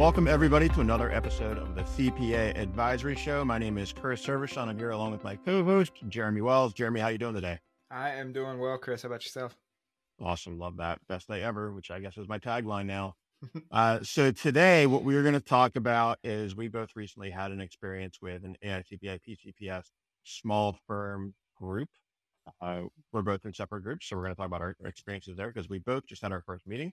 Welcome, everybody, to another episode of the CPA Advisory Show. My name is Chris Hervochon. I'm here along with my co-host, Jeremy Wells. Jeremy, how you doing today? I am doing well, Chris. How about yourself? Awesome. Love that. Best day ever, which I guess is my tagline now. uh, so today, what we're going to talk about is we both recently had an experience with an AICPA PCPS small firm group. Uh, we're both in separate groups, so we're going to talk about our experiences there because we both just had our first meeting.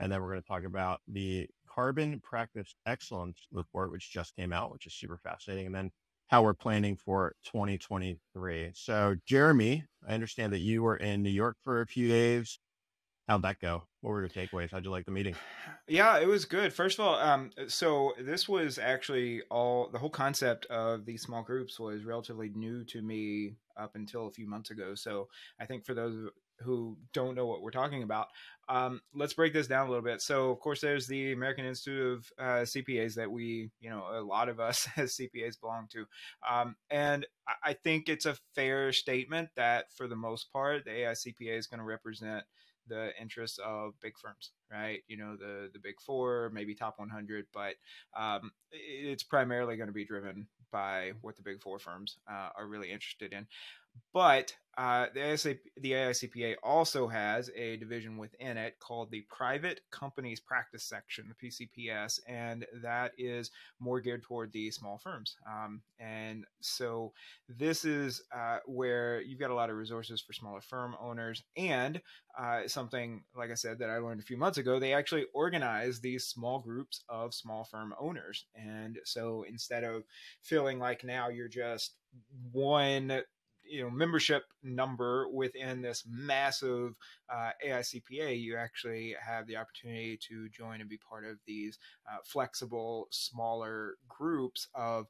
And then we're going to talk about the Karbon Practice Excellence report, which just came out, which is super fascinating. And then how we're planning for 2023. So, Jeremy, I understand that you were in New York for a few days. How'd that go? What were your takeaways? How'd you like the meeting? Yeah, it was good. First of all, um, so this was actually all the whole concept of these small groups was relatively new to me up until a few months ago. So I think for those who don't know what we're talking about, um, let's break this down a little bit. So, of course, there's the American Institute of uh, CPAs that we, you know, a lot of us as CPAs belong to. Um, and I think it's a fair statement that for the most part, the AICPA is going to represent the interests of big firms, right? You know, the the big four, maybe top 100, but um, it's primarily going to be driven by what the big four firms uh, are really interested in. But uh, the, the AICPA also has a division within it called the Private Companies Practice Section, the PCPS, and that is more geared toward the small firms. Um, and so this is uh, where you've got a lot of resources for smaller firm owners, and uh, something like I said that I learned a few months ago. They actually organize these small groups of small firm owners, and so instead of feeling like now you're just one you know membership number within this massive uh, AICPA, you actually have the opportunity to join and be part of these uh, flexible, smaller groups of,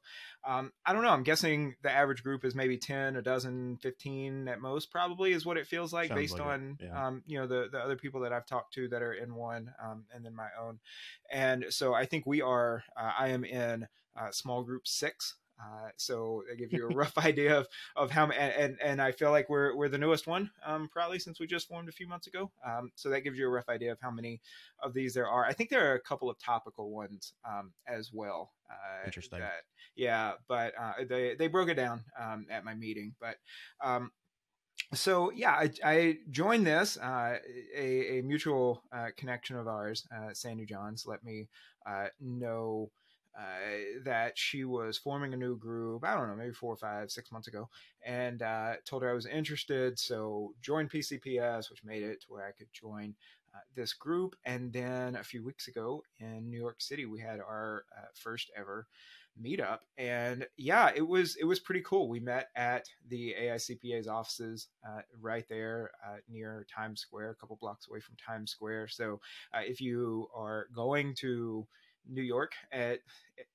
um, I don't know, I'm guessing the average group is maybe 10, a dozen, 15 at most, probably is what it feels like Sounds based like on, yeah. um, you know, the, the other people that I've talked to that are in one um, and then my own. And so I think we are, uh, I am in uh, small group six uh, so they give you a rough idea of, of how and, and, and I feel like we're we're the newest one um, probably since we just formed a few months ago. Um, so that gives you a rough idea of how many of these there are. I think there are a couple of topical ones um, as well. Uh, Interesting. That, yeah, but uh, they they broke it down um, at my meeting. But um, so yeah, I, I joined this. Uh, a, a, mutual uh, connection of ours, uh, Sandy Johns, let me uh, know uh, that she was forming a new group. I don't know, maybe four or five, six months ago, and uh, told her I was interested. So joined PCPS, which made it to where I could join uh, this group. And then a few weeks ago in New York City, we had our uh, first ever meetup and yeah it was it was pretty cool we met at the aicpa's offices uh, right there uh, near times square a couple blocks away from times square so if you are going to New York at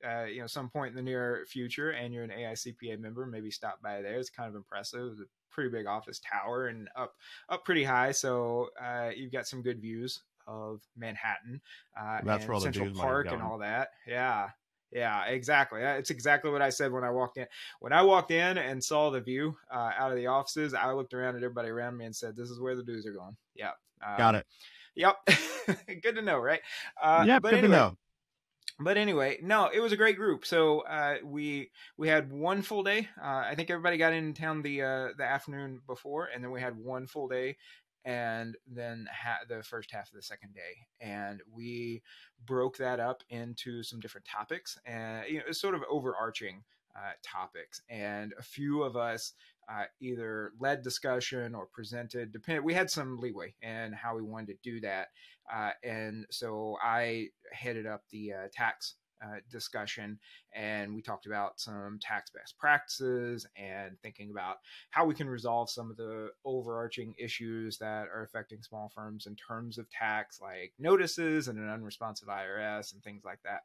uh, you know some point in the near future, and you're an AICPA member, maybe stop by there. It's kind of impressive. It's a pretty big office tower and up up pretty high, so uh, you've got some good views of Manhattan, uh, That's and Central Park and all that. Yeah, yeah, exactly. It's exactly what I said when I walked in. When I walked in and saw the view uh, out of the offices, I looked around at everybody around me and said, "This is where the dudes are going." Yeah, um, got it. Yep, good to know, right? Uh, yeah, but good anyway, to know but anyway, no, it was a great group. So uh, we we had one full day. Uh, I think everybody got in town the uh, the afternoon before, and then we had one full day, and then ha- the first half of the second day, and we broke that up into some different topics, and you know, sort of overarching uh, topics. And a few of us uh, either led discussion or presented. Depend. We had some leeway in how we wanted to do that, uh, and so I headed up the uh, tax uh, discussion and we talked about some tax best practices and thinking about how we can resolve some of the overarching issues that are affecting small firms in terms of tax like notices and an unresponsive irs and things like that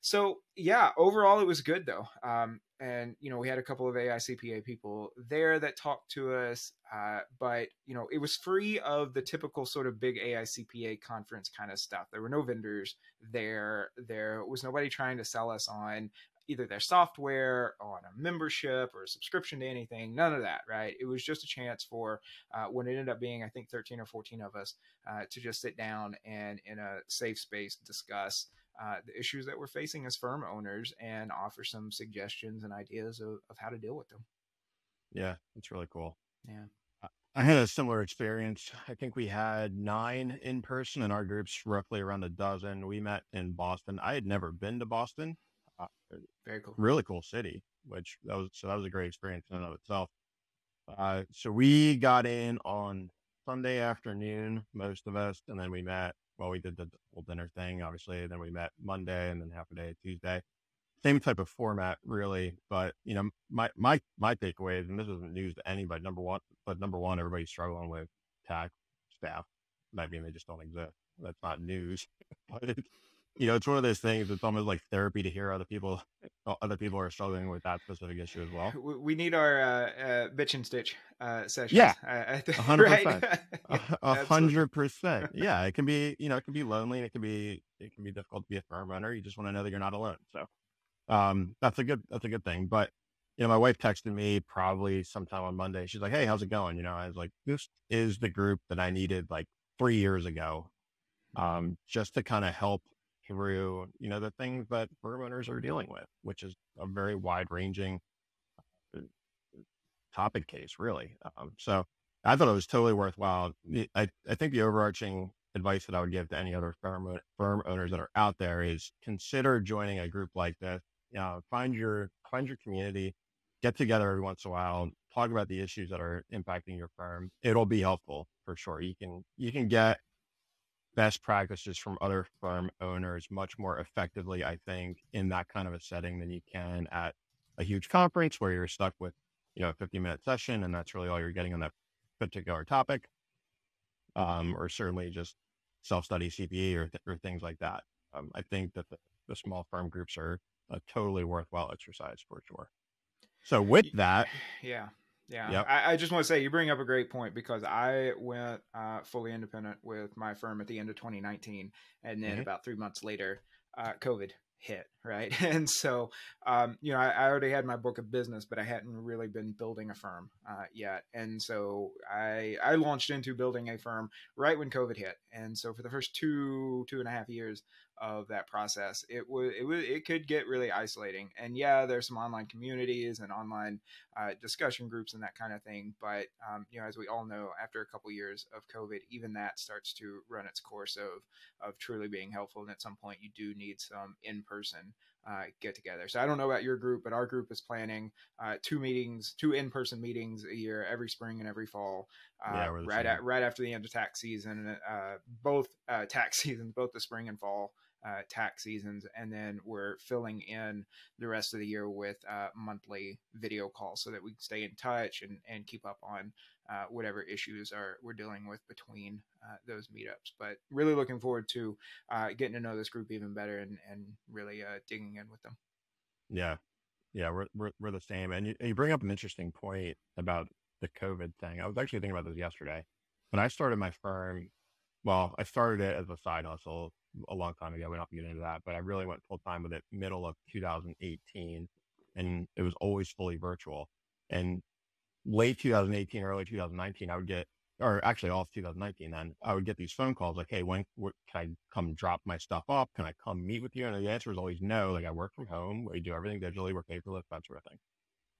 so yeah, overall it was good though. Um, and you know we had a couple of AICPA people there that talked to us, uh, but you know it was free of the typical sort of big AICPA conference kind of stuff. There were no vendors there. There was nobody trying to sell us on either their software on a membership or a subscription to anything. None of that, right? It was just a chance for uh, when it ended up being, I think, 13 or 14 of us uh, to just sit down and in a safe space discuss uh, the issues that we're facing as firm owners and offer some suggestions and ideas of, of how to deal with them. Yeah, it's really cool. Yeah. I had a similar experience. I think we had nine in person in our groups, roughly around a dozen. We met in Boston. I had never been to Boston. Uh, Very cool. really cool city, which that was so that was a great experience in and of itself. Uh, so we got in on Sunday afternoon, most of us, and then we met. Well, we did the whole dinner thing, obviously. Then we met Monday, and then half a day Tuesday. Same type of format, really. But you know, my my my takeaways, and this isn't news to anybody. Number one, but number one, everybody's struggling with tax staff. Might mean they just don't exist. That's not news, but you know, it's one of those things. It's almost like therapy to hear other people, other people are struggling with that specific issue as well. We, need our uh, uh, bitch and stitch uh, sessions. Yeah. I, I think, A hundred percent. A Yeah, hundred percent. Yeah, it can be, you know, it can be lonely and it can be, it can be difficult to be a firm runner. You just want to know that you're not alone. So, um, that's a good, that's a good thing. But, you know, my wife texted me probably sometime on Monday. She's like, Hey, how's it going? You know, I was like, this is the group that I needed like three years ago. Um, just to kind of help through, you know, the things that firm owners are dealing with, which is a very wide ranging uh, topic case, really. Um, so I thought it was totally worthwhile. I, I think the overarching advice that I would give to any other firm firm owners that are out there is consider joining a group like this. You know, find your find your community, get together every once in a while, talk about the issues that are impacting your firm. It'll be helpful for sure. You can you can get best practices from other firm owners much more effectively, I think, in that kind of a setting than you can at a huge conference where you're stuck with, you know, a 50 minute session and that's really all you're getting on that particular topic. Um, or certainly just self study CPE or, th- or things like that. Um, I think that the, the small firm groups are a totally worthwhile exercise for sure. So with that, Yeah. Yeah. Yep. I, I just want to say you bring up a great point because I went uh, fully independent with my firm at the end of 2019. And then Mhm. about three months later, uh, COVID hit. Right. And so, um, you know, I, I already had my book of business, but I hadn't really been building a firm uh, yet. And so I, I launched into building a firm right when COVID hit. And so for the first two, two and a half years, of that process it was it was it could get really isolating and yeah there's some online communities and online uh, discussion groups and that kind of thing. But um, you know, as we all know, after a couple years of COVID, even that starts to run its course of of truly being helpful. And at some point, you do need some in person uh, get together. So I don't know about your group, but our group is planning uh, two meetings, two in person meetings a year, every spring and every fall. Uh, Yeah, right same. at right after the end of tax season, uh, both uh, tax seasons, both the spring and fall. Uh, tax seasons, and then we're filling in the rest of the year with uh, monthly video calls so that we can stay in touch and, and keep up on uh, whatever issues are we're dealing with between uh, those meetups. But really looking forward to uh, getting to know this group even better and, and really uh, digging in with them. Yeah. Yeah, we're we're we're the same. And you, and you bring up an interesting point about the COVID thing. I was actually thinking about this yesterday. When I started my firm, well, I started it as a side hustle a long time ago. We don't get into that, but I really went full time with it middle of 2018, and it was always fully virtual. And late 2018, early 2019, I would get, or actually all of 2019, then I would get these phone calls like, "Hey, when wh- can I come drop my stuff off? Can I come meet with you?" And the answer was always no. Like I work from home, we do everything digitally, we're paperless, that sort of thing.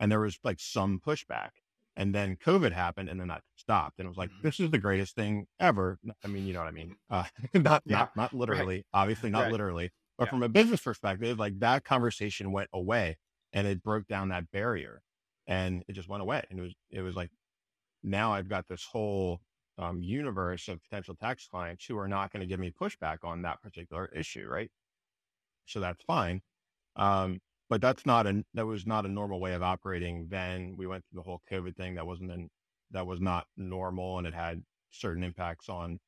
And there was like some pushback. And then COVID happened, and then that stopped, and it was like, Mhm. "This is the greatest thing ever." I mean, you know what I mean? Uh, not Yeah, not not literally, obviously not Right. literally, but Yeah. from a business perspective, like that conversation went away, and it broke down that barrier, and it just went away. And it was it was like now I've got this whole um, universe of potential tax clients who are not going to give me pushback on that particular issue, right? So that's fine. Um, but that's not a that was not a normal way of operating. Then we went through the whole COVID thing. That wasn't that was not normal, and it had certain impacts on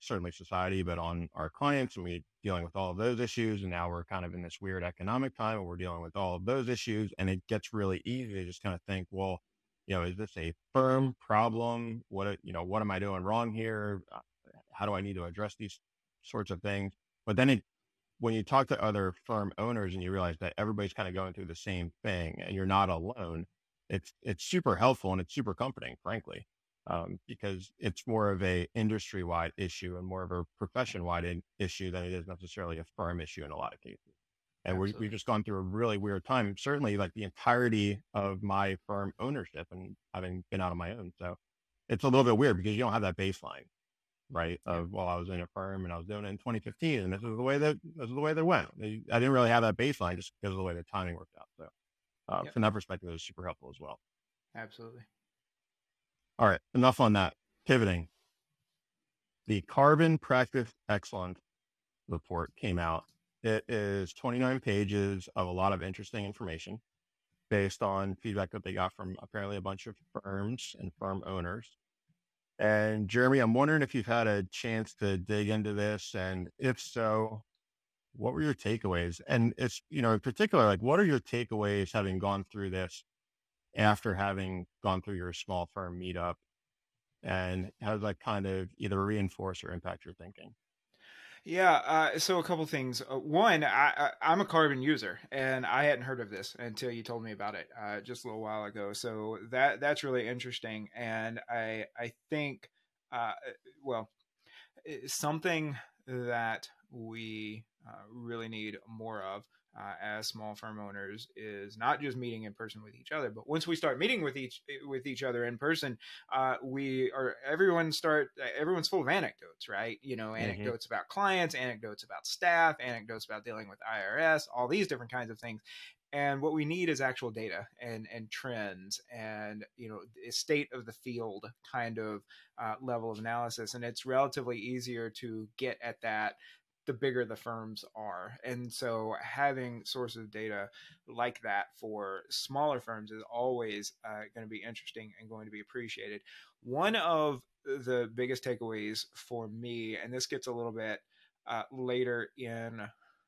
certainly society, but on our clients, and we dealing with all of those issues. And now we're kind of in this weird economic time, and we're dealing with all of those issues. And it gets really easy to just kind of think, well, you know, is this a firm problem? What you know, what am I doing wrong here? Uh, How do I need to address these sorts of things? But then it when you talk to other firm owners and you realize that everybody's kind of going through the same thing and you're not alone, it's it's super helpful and it's super comforting, frankly. um, because it's more of a industry wide issue and more of a profession wide issue than it is necessarily a firm issue in a lot of cases. And we, we've just gone through a really weird time. Certainly, like the entirety of my firm ownership and having been out on my own. So it's a little bit weird because you don't have that baseline, right? Of well, I was in a firm and I was doing it in 2015, and this is the way that this is the way they went. I didn't really have that baseline just because of the way the timing worked out. So uh, yep. from that perspective, it was super helpful as well. Absolutely. All right, enough on that. Pivoting. The Karbon Practice Excellence report came out. It is 29 pages of a lot of interesting information based on feedback that they got from apparently a bunch of firms and firm owners. And Jeremy, I'm wondering if you've had a chance to dig into this, and if so, what were your takeaways? And it's, you know, in particular, like what are your takeaways having gone through this after having gone through your small firm meetup? And how does that kind of either reinforce or impact your thinking? Yeah. Uh, so a couple things. Uh, one, I, I, am a Karbon user, and I hadn't heard of this until you told me about it uh, just a little while ago. So that that's really interesting, and I I think, uh, well, something that we uh, really need more of uh, as small firm owners is not just meeting in person with each other, but once we start meeting with each with each other in person, uh, we are everyone start everyone's full of anecdotes, right? You know, mm-hmm. anecdotes mm-hmm. about clients, anecdotes about staff, anecdotes about dealing with IRS, all these different kinds of things. And what we need is actual data and and trends and you know state of the field kind of uh, level of analysis. And it's relatively easier to get at that the bigger the firms are. And so having sources of data like that for smaller firms is always uh, going to be interesting and going to be appreciated. One of the biggest takeaways for me, and this gets a little bit uh, later in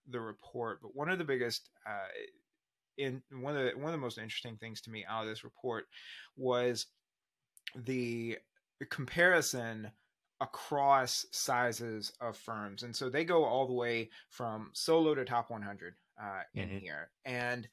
the report, but one of the biggest uh, in one of the one of the most interesting things to me out of this report was the comparison across sizes of firms. And so they go all the way from solo to top 100 uh, in mm-hmm. here. And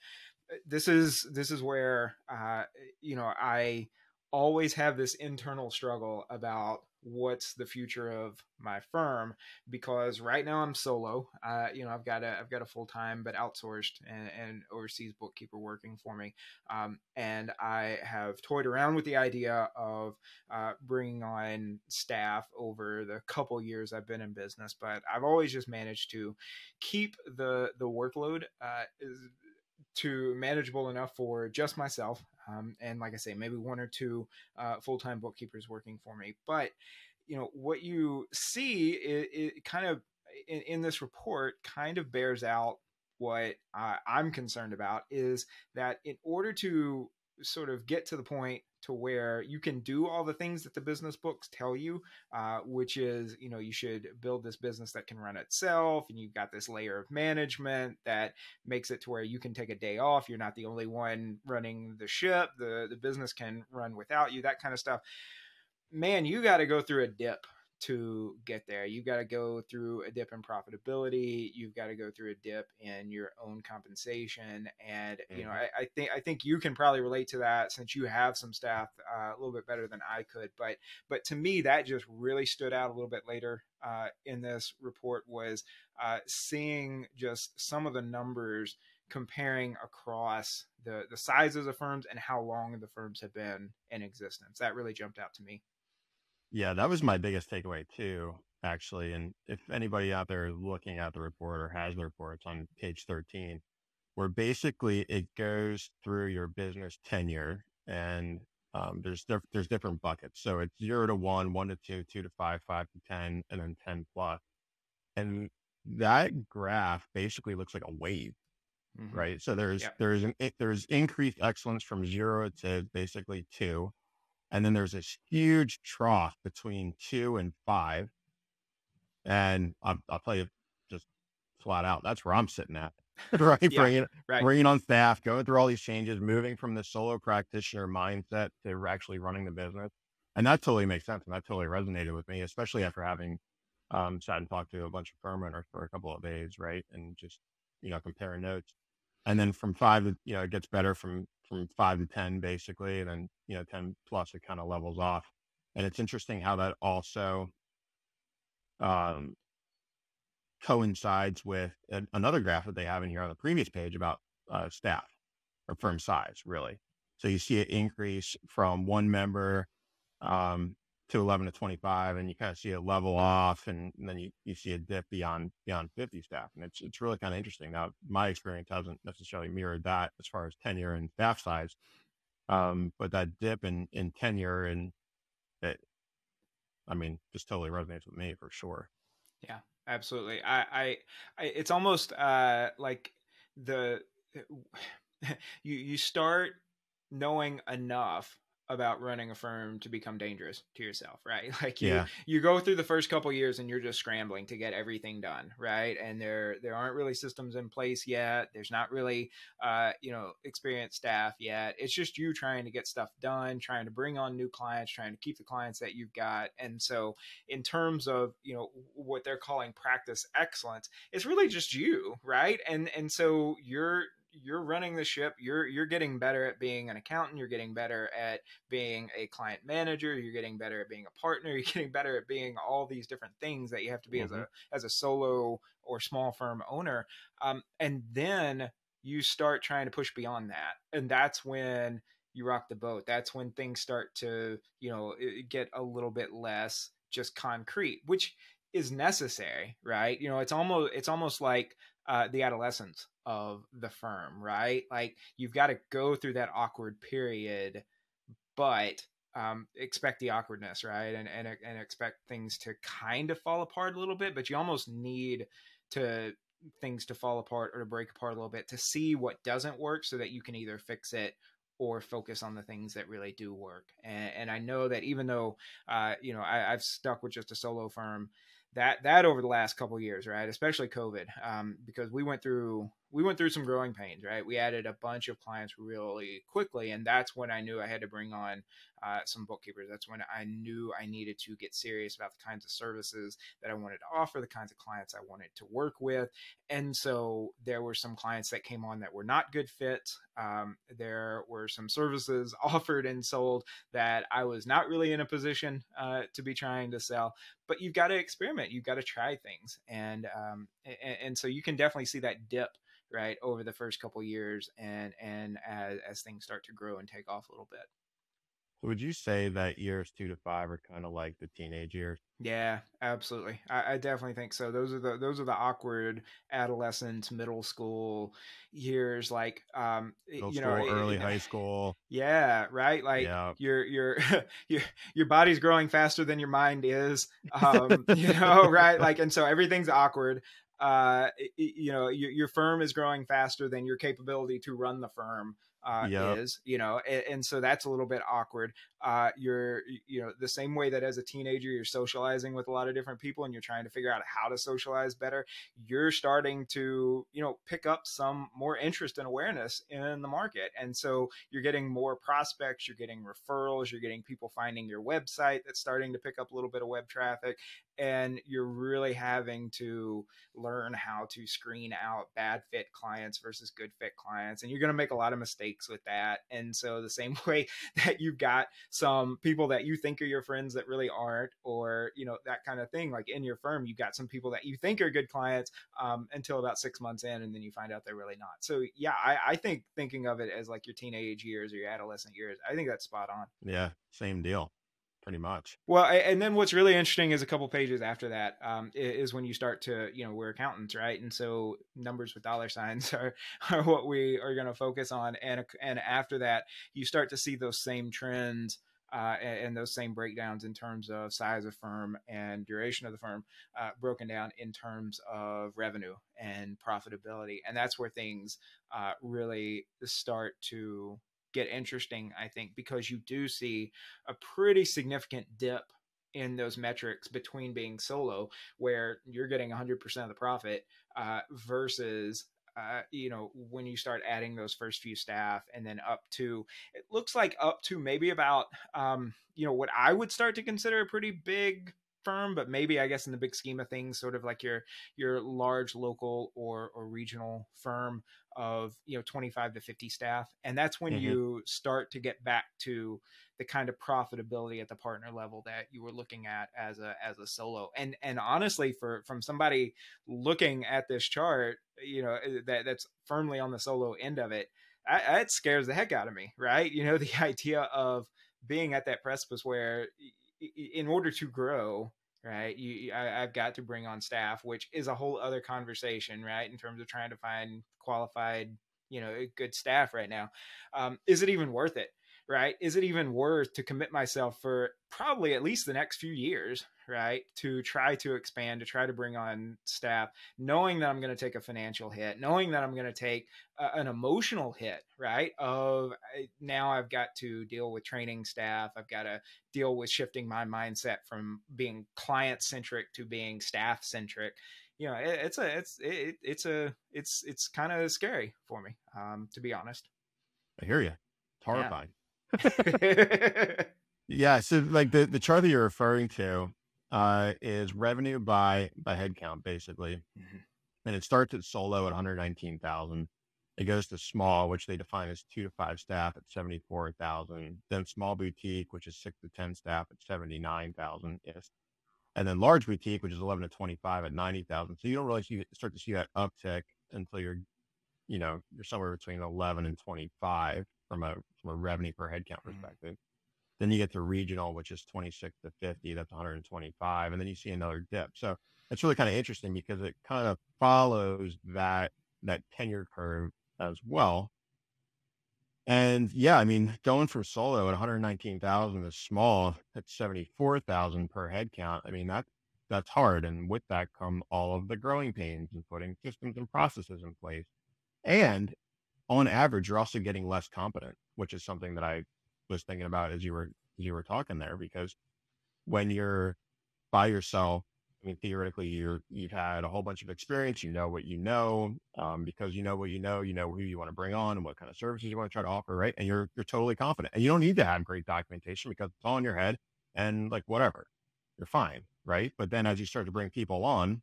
uh, this is this is where uh, you know I always have this internal struggle about what's the future of my firm because right now I'm solo. Uh, you know, I've got a I've got a full time but outsourced and, and, overseas bookkeeper working for me, um, and I have toyed around with the idea of uh, bringing on staff over the couple years I've been in business, but I've always just managed to keep the the workload uh, to manageable enough for just myself. Um, and like I say, maybe one or two uh, full time bookkeepers working for me. But you know what you see, it, it kind of in, in, this report kind of bears out what uh, I'm concerned about is that in order to sort of get to the point to where you can do all the things that the business books tell you, uh, which is, you know, you should build this business that can run itself, and you've got this layer of management that makes it to where you can take a day off. You're not the only one running the ship. the The business can run without you. That kind of stuff. Man, you got to go through a dip to get there. You've got to go through a dip in profitability. You've got to go through a dip in your own compensation, and mm-hmm. you know, mm-hmm. I, I, think I think you can probably relate to that since you have some staff uh, a little bit better than I could. But but to me, that just really stood out a little bit later uh, in this report was uh, seeing just some of the numbers comparing across the the sizes of firms and how long the firms have been in existence. That really jumped out to me. Yeah, that was my biggest takeaway too, actually. And if anybody out there is looking at the report or has the report, it's on page 13, where basically it goes through your business tenure and um, there's diff- there's different buckets. So it's zero to one, one to two, two to five, five to 10, and then 10 plus. And that graph basically looks like a wave, mm-hmm. right? So there's, yep. there's, an, there's increased excellence from zero to basically two and then there's this huge trough between two and five. And I'll, I'll tell you just flat out, that's where I'm sitting at. right? Yeah, bringing, right. bringing on staff, going through all these changes, moving from the solo practitioner mindset to actually running the business. And that totally makes sense. And that totally resonated with me, especially after having um, sat and talked to a bunch of firm owners for a couple of days, right? And just, you know, comparing notes. And then from five, you know, it gets better from from five to 10 basically. And then, you know, 10 plus, it kind of levels off. And it's interesting how that also um, coincides with a, another graph that they have in here on the previous page about uh, staff or firm size, really. So you see it increase from one member um, to 11 to 25, and you kind of see it level off, and, and, then you, you see a dip beyond beyond 50 staff, and it's it's really kind of interesting. Now, my experience hasn't necessarily mirrored that as far as tenure and staff size, um, but that dip in in tenure and it, I mean, just totally resonates with me for sure. Yeah, absolutely. I, I, I it's almost uh, like the you you start knowing enough about running a firm to become dangerous to yourself, right? Like you yeah. you go through the first couple years and you're just scrambling to get everything done, right? And there there aren't really systems in place yet. There's not really uh, you know, experienced staff yet. It's just you trying to get stuff done, trying to bring on new clients, trying to keep the clients that you've got. And so in terms of, you know, what they're calling practice excellence, it's really just you, right? And and so you're you're running the ship you're you're getting better at being an accountant you're getting better at being a client manager you're getting better at being a partner you're getting better at being all these different things that you have to be mm-hmm. as a as a solo or small firm owner. Um, and then you start trying to push beyond that. And that's when you rock the boat. That's when things start to you know get a little bit less just concrete which is necessary right? You know it's almost it's almost like uh, the adolescence of the firm, right? Like you've got to go through that awkward period, but um, expect the awkwardness, right? And, and and expect things to kind of fall apart a little bit, but you almost need to things to fall apart or to break apart a little bit to see what doesn't work, so that you can either fix it or focus on the things that really do work. And, and I know that even though uh, you know I, I've stuck with just a solo firm that that over the last couple years, right? Especially COVID, um, because we went through we went through some growing pains, right? We added a bunch of clients really quickly, and that's when I knew I had to bring on uh, some bookkeepers. That's when I knew I needed to get serious about the kinds of services that I wanted to offer, the kinds of clients I wanted to work with. And so there were some clients that came on that were not good fits. Um, there were some services offered and sold that I was not really in a position uh, to be trying to sell. But you've got to experiment. You've got to try things, and um, and, and so you can definitely see that dip right over the first couple years and and as, as things start to grow and take off a little bit so would you say that years two to five are kind of like the teenage years? Yeah, absolutely. I, I, definitely think so. Those are the those are the awkward adolescent, middle school years, like um, middle you know, early it, high school. Yeah, right. Like yeah. your your your your body's growing faster than your mind is. Um, you know, right? Like, and so everything's awkward uh, you know, your, your firm is growing faster than your capability to run the firm uh, yep. is, you know, and, and, so that's a little bit awkward. Uh, you're, you know, the same way that as a teenager you're socializing with a lot of different people and you're trying to figure out how to socialize better. You're starting to, you know, pick up some more interest and awareness in the market, and so you're getting more prospects, you're getting referrals, you're getting people finding your website that's starting to pick up a little bit of web traffic, and you're really having to learn how to screen out bad fit clients versus good fit clients, and you're going to make a lot of mistakes mistakes with that. And so the same way that you've got some people that you think are your friends that really aren't, or you know that kind of thing. Like in your firm, you've got some people that you think are good clients um, until about six months in, and then you find out they're really not. So yeah, I, I think thinking of it as like your teenage years or your adolescent years, I think that's spot on. Yeah, same deal pretty much. Well, and then what's really interesting is a couple pages after that um, is when you start to, you know, we're accountants, right? And so numbers with dollar signs are, are what we are going to focus on. And, and after that, you start to see those same trends uh, and, and, those same breakdowns in terms of size of firm and duration of the firm uh, broken down in terms of revenue and profitability. And that's where things uh, really start to get interesting, I think, because you do see a pretty significant dip in those metrics between being solo, where you're getting 100% of the profit, uh, versus uh, you know, when you start adding those first few staff and then up to, it looks like up to maybe about, um, you know, what I would start to consider a pretty big firm, but maybe I guess in the big scheme of things, sort of like your your large local or or regional firm of you know 25 to 50 staff, and that's when mm-hmm. you start to get back to the kind of profitability at the partner level that you were looking at as a as a solo. And and honestly, for from somebody looking at this chart, you know eh, that that's firmly on the solo end of it, that scares the heck out of me, right? You know the idea of being at that precipice where in order to grow right you I, have got to bring on staff which is a whole other conversation right in terms of trying to find qualified you know good staff right now um, is it even worth it right? Is it even worth to commit myself for probably at least the next few years, right? To try to expand, to try to bring on staff, knowing that I'm going to take a financial hit, knowing that I'm going to take a, an emotional hit, right? Of now I've got to deal with training staff, I've got to deal with shifting my mindset from being client centric to being staff centric. You know, it, it's a, it's, it, it's a, it's, it's kind of scary for me, um, to be honest. I hear you. It's horrifying. yeah. So like the, the chart that you're referring to uh, is revenue by by headcount basically, mm-hmm. and it starts at solo at 119,000. It goes to small, which they define as two to five staff at 74,000. Then small boutique, which is six to 10 staff at 79,000 is. And then large boutique, which is 11 to 25 at 90,000. So you don't really see, start to see that uptick until you're, you know, you're somewhere between 11 and 25 from a from a revenue per headcount mm-hmm. perspective. Then you get to regional, which is 26 to 50. That's 125, and then you see another dip. So it's really kind of interesting because it kind of follows that that tenure curve as well. And yeah, I mean, going from solo at 119,000 to small at 74,000 per head count. I mean, that that's hard. And with that come all of the growing pains and putting systems and processes in place. And on average, you're also getting less competent, which is something that I was thinking about as you were you were talking there. Because when you're by yourself, I mean, theoretically, you're you've had a whole bunch of experience. You know what you know, um, because you know what you know. You know who you want to bring on and what kind of services you want to try to offer, right? And you're you're totally confident, and you don't need to have great documentation because it's all in your head and like whatever, you're fine, right? But then as you start to bring people on,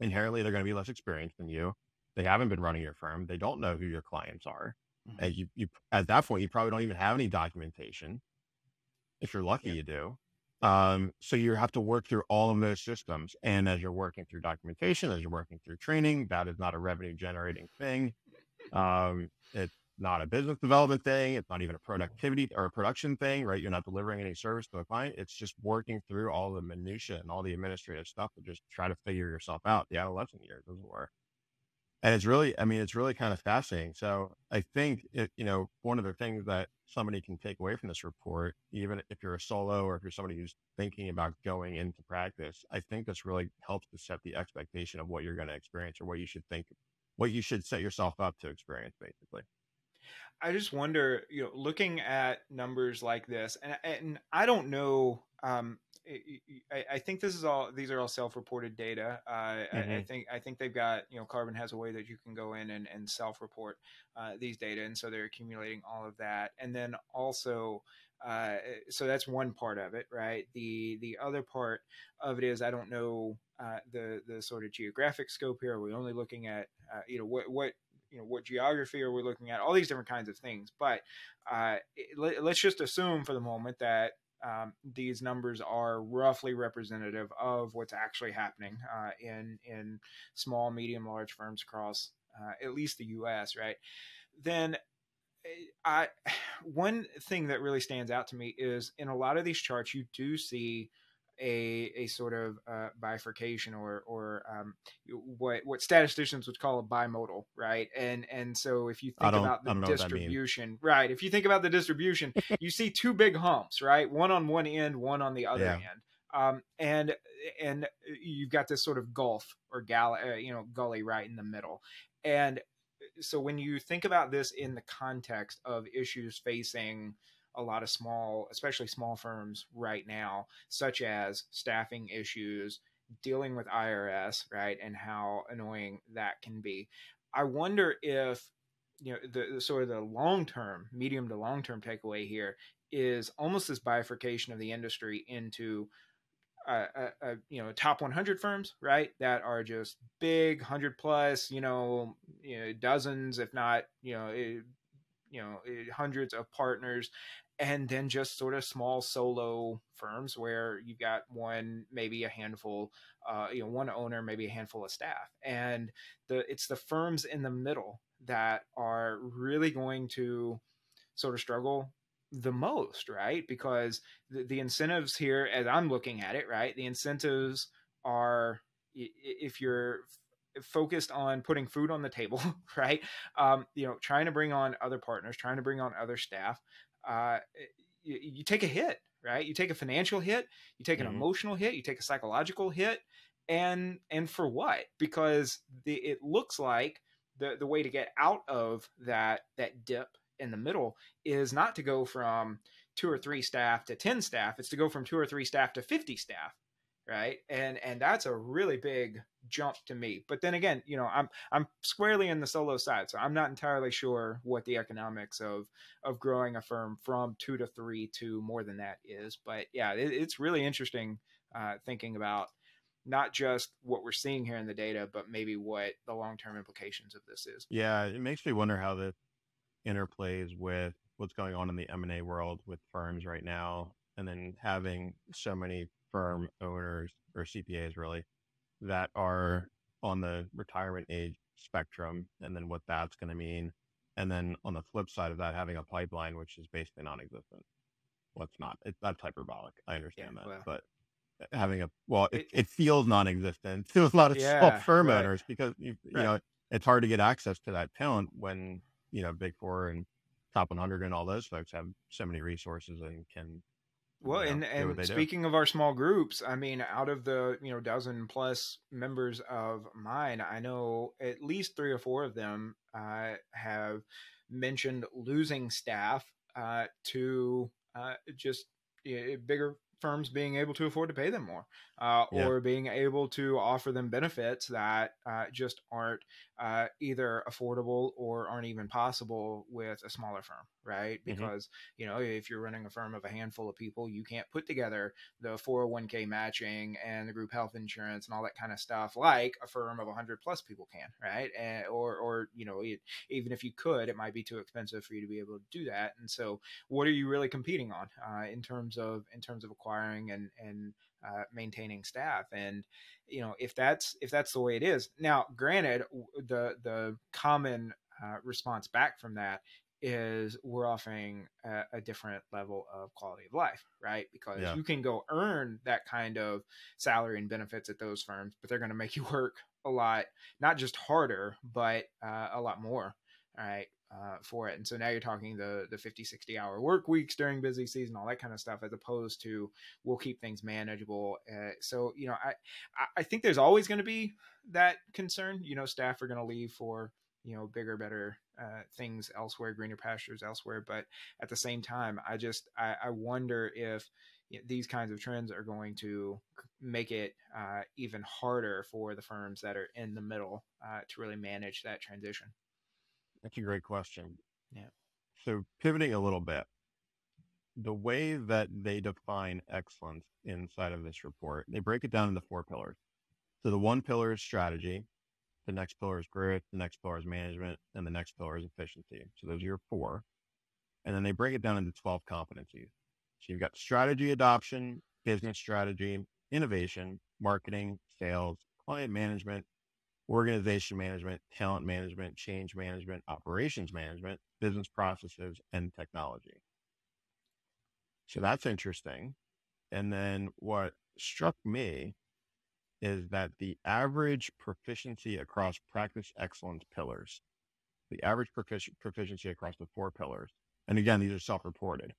inherently they're going to be less experienced than you they haven't been running your firm. They don't know who your clients are. Mm-hmm. And you, you, at that point, you probably don't even have any documentation. If you're lucky, yeah. you do. Um, so you have to work through all of those systems. And as you're working through documentation, as you're working through training, that is not a revenue generating thing. Um, it's not a business development thing. It's not even a productivity or a production thing, right? You're not delivering any service to a client. It's just working through all the minutia and all the administrative stuff to just try to figure yourself out. The adolescent years, as it were and it's really i mean it's really kind of fascinating. So i think it, you know one of the things that somebody can take away from this report even if you're a solo or if you're somebody who's thinking about going into practice i think this really helps to set the expectation of what you're going to experience or what you should think what you should set yourself up to experience basically. I just wonder you know looking at numbers like this and, and i don't know um, I, I, think this is all these are all self-reported data. Uh, mm-hmm. I, I, mm-hmm. think I think they've got you know Karbon has a way that you can go in and, and self-report uh, these data, and so they're accumulating all of that, and then also. Uh, so that's one part of it, right? The the other part of it is I don't know uh, the the sort of geographic scope here. Are we only looking at uh, you know what what you know what geography are we looking at all these different kinds of things but uh, let, us just assume for the moment that um, these numbers are roughly representative of what's actually happening uh, in in small, medium, large firms across uh, at least the U.S. Right? Then, eh, I one thing that really stands out to me is in a lot of these charts you do see a a sort of uh, bifurcation or or um, what what statisticians would call a bimodal, right? And and so if you think about the distribution, right? If you think about the distribution, you see two big humps, right? One on one end, one on the other yeah. end. Um, and and you've got this sort of gulf or gal, uh, you know, gully right in the middle. And so when you think about this in the context of issues facing a lot of small, especially small firms right now, such as staffing issues, dealing with IRS, right, and how annoying that can be. I wonder if you know the, the sort of the long term, medium to long term takeaway here is almost this bifurcation of the industry into uh, you know top 100 firms right that are just big 100 plus you know, you know dozens if not you know it, you know hundreds of partners and then just sort of small solo firms where you've got one maybe a handful uh, you know one owner maybe a handful of staff. And the it's the firms in the middle that are really going to sort of struggle the most right? Because the, the incentives here as i'm looking at it right the incentives are if you're focused on putting food on the table, right? Um, you know, trying to bring on other partners, trying to bring on other staff. Uh, you, you, take a hit, right? You take a financial hit, you take an mm-hmm. emotional hit, you take a psychological hit, and and for what? Because the, it looks like the the way to get out of that that dip in the middle is not to go from two or three staff to 10 staff it's to go from two or three staff to 50 staff right? And and that's a really big jump to me. But then again you know i'm i'm squarely in the solo side so i'm not entirely sure what the economics of of growing a firm from two to three to more than that is. But yeah it, it's really interesting uh, thinking about not just what we're seeing here in the data but maybe what the long-term implications of this is. Yeah it makes me wonder how this interplays with what's going on in the m&a world with firms right now and then having so many firm owners or CPAs really that are on the retirement age spectrum and then what that's going to mean. And then on the flip side of that, having a pipeline, which is basically non-existent. Well, it's not, it, that's hyperbolic. I understand yeah, that, well, but uh, having a, well, it, it, it feels non-existent to a lot of yeah, small firm right. owners because you, you right. know, it's hard to get access to that talent when, you know, big four and top 100 and all those folks have so many resources and can well, you know, and and speaking do. of our small groups, I mean, out of the you know dozen plus members of mine, I know at least three or four of them uh, have mentioned losing staff uh, to uh, just bigger firms being able to afford to pay them more uh, yeah. or being able to offer them benefits that uh, just aren't uh, either affordable or aren't even possible with a smaller firm, right? Mm-hmm. Because, mm-hmm. you know, if you're running a firm of a handful of people, you can't put together the 401k matching and the group health insurance and all that kind of stuff like a firm of 100 plus people can, right? And, or, or, you know, it, even if you could, it might be too expensive for you to be able to do that. And so, what are you really competing on uh, in terms of in terms of acquiring and and uh, maintaining staff. And you know if that's if that's the way it is now granted the the common uh, response back from that is we're offering a, a, different level of quality of life right? Because yeah. you can go earn that kind of salary and benefits at those firms but they're going to make you work a lot not just harder but uh, a lot more right uh, for it. And so now you're talking the the 50, 60 hour work weeks during busy season, all that kind of stuff, as opposed to we'll keep things manageable. Uh, so you know, I I think there's always going to be that concern. You know, staff are going to leave for you know bigger, better uh, things elsewhere, greener pastures elsewhere. But at the same time, I just I, I wonder if you know, these kinds of trends are going to make it uh, even harder for the firms that are in the middle uh, to really manage that transition. That's a great question. Yeah. So pivoting a little bit, the way that they define excellence inside of this report, they break it down into four pillars. So the one pillar is strategy, the next pillar is growth, the next pillar is management, and the next pillar is efficiency. So those are your four. And then they break it down into 12 competencies. So you've got strategy adoption, business strategy, innovation, marketing, sales, client management, organization management, talent management, change management, operations management, business processes, and technology. So that's interesting. And then what struck me is that the average proficiency across practice excellence pillars, the average profic- proficiency across the four pillars, and again, these are self reported,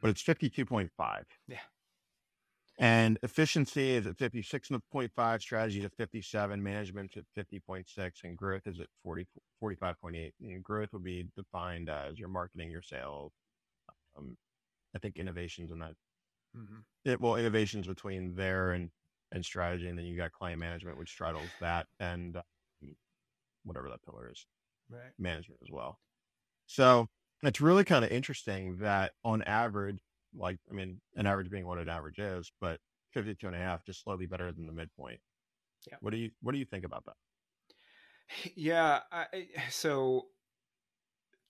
but it's 52.5. Yeah. And efficiency is at 56.5, strategy is at 57, management at 50.6, and growth is at 40, 45.8. And growth would be defined as your marketing, your sales. Um, I think innovations in that. Mm-hmm. It, well, innovations between there and, and strategy. And then you got client management, which straddles that and um, whatever that pillar is, right. management as well. So it's really kind of interesting that on average, like I mean, an average being what an average is, but 52 and a half, just slightly better than the midpoint. Yeah. What do you What do you think about that? Yeah. I, so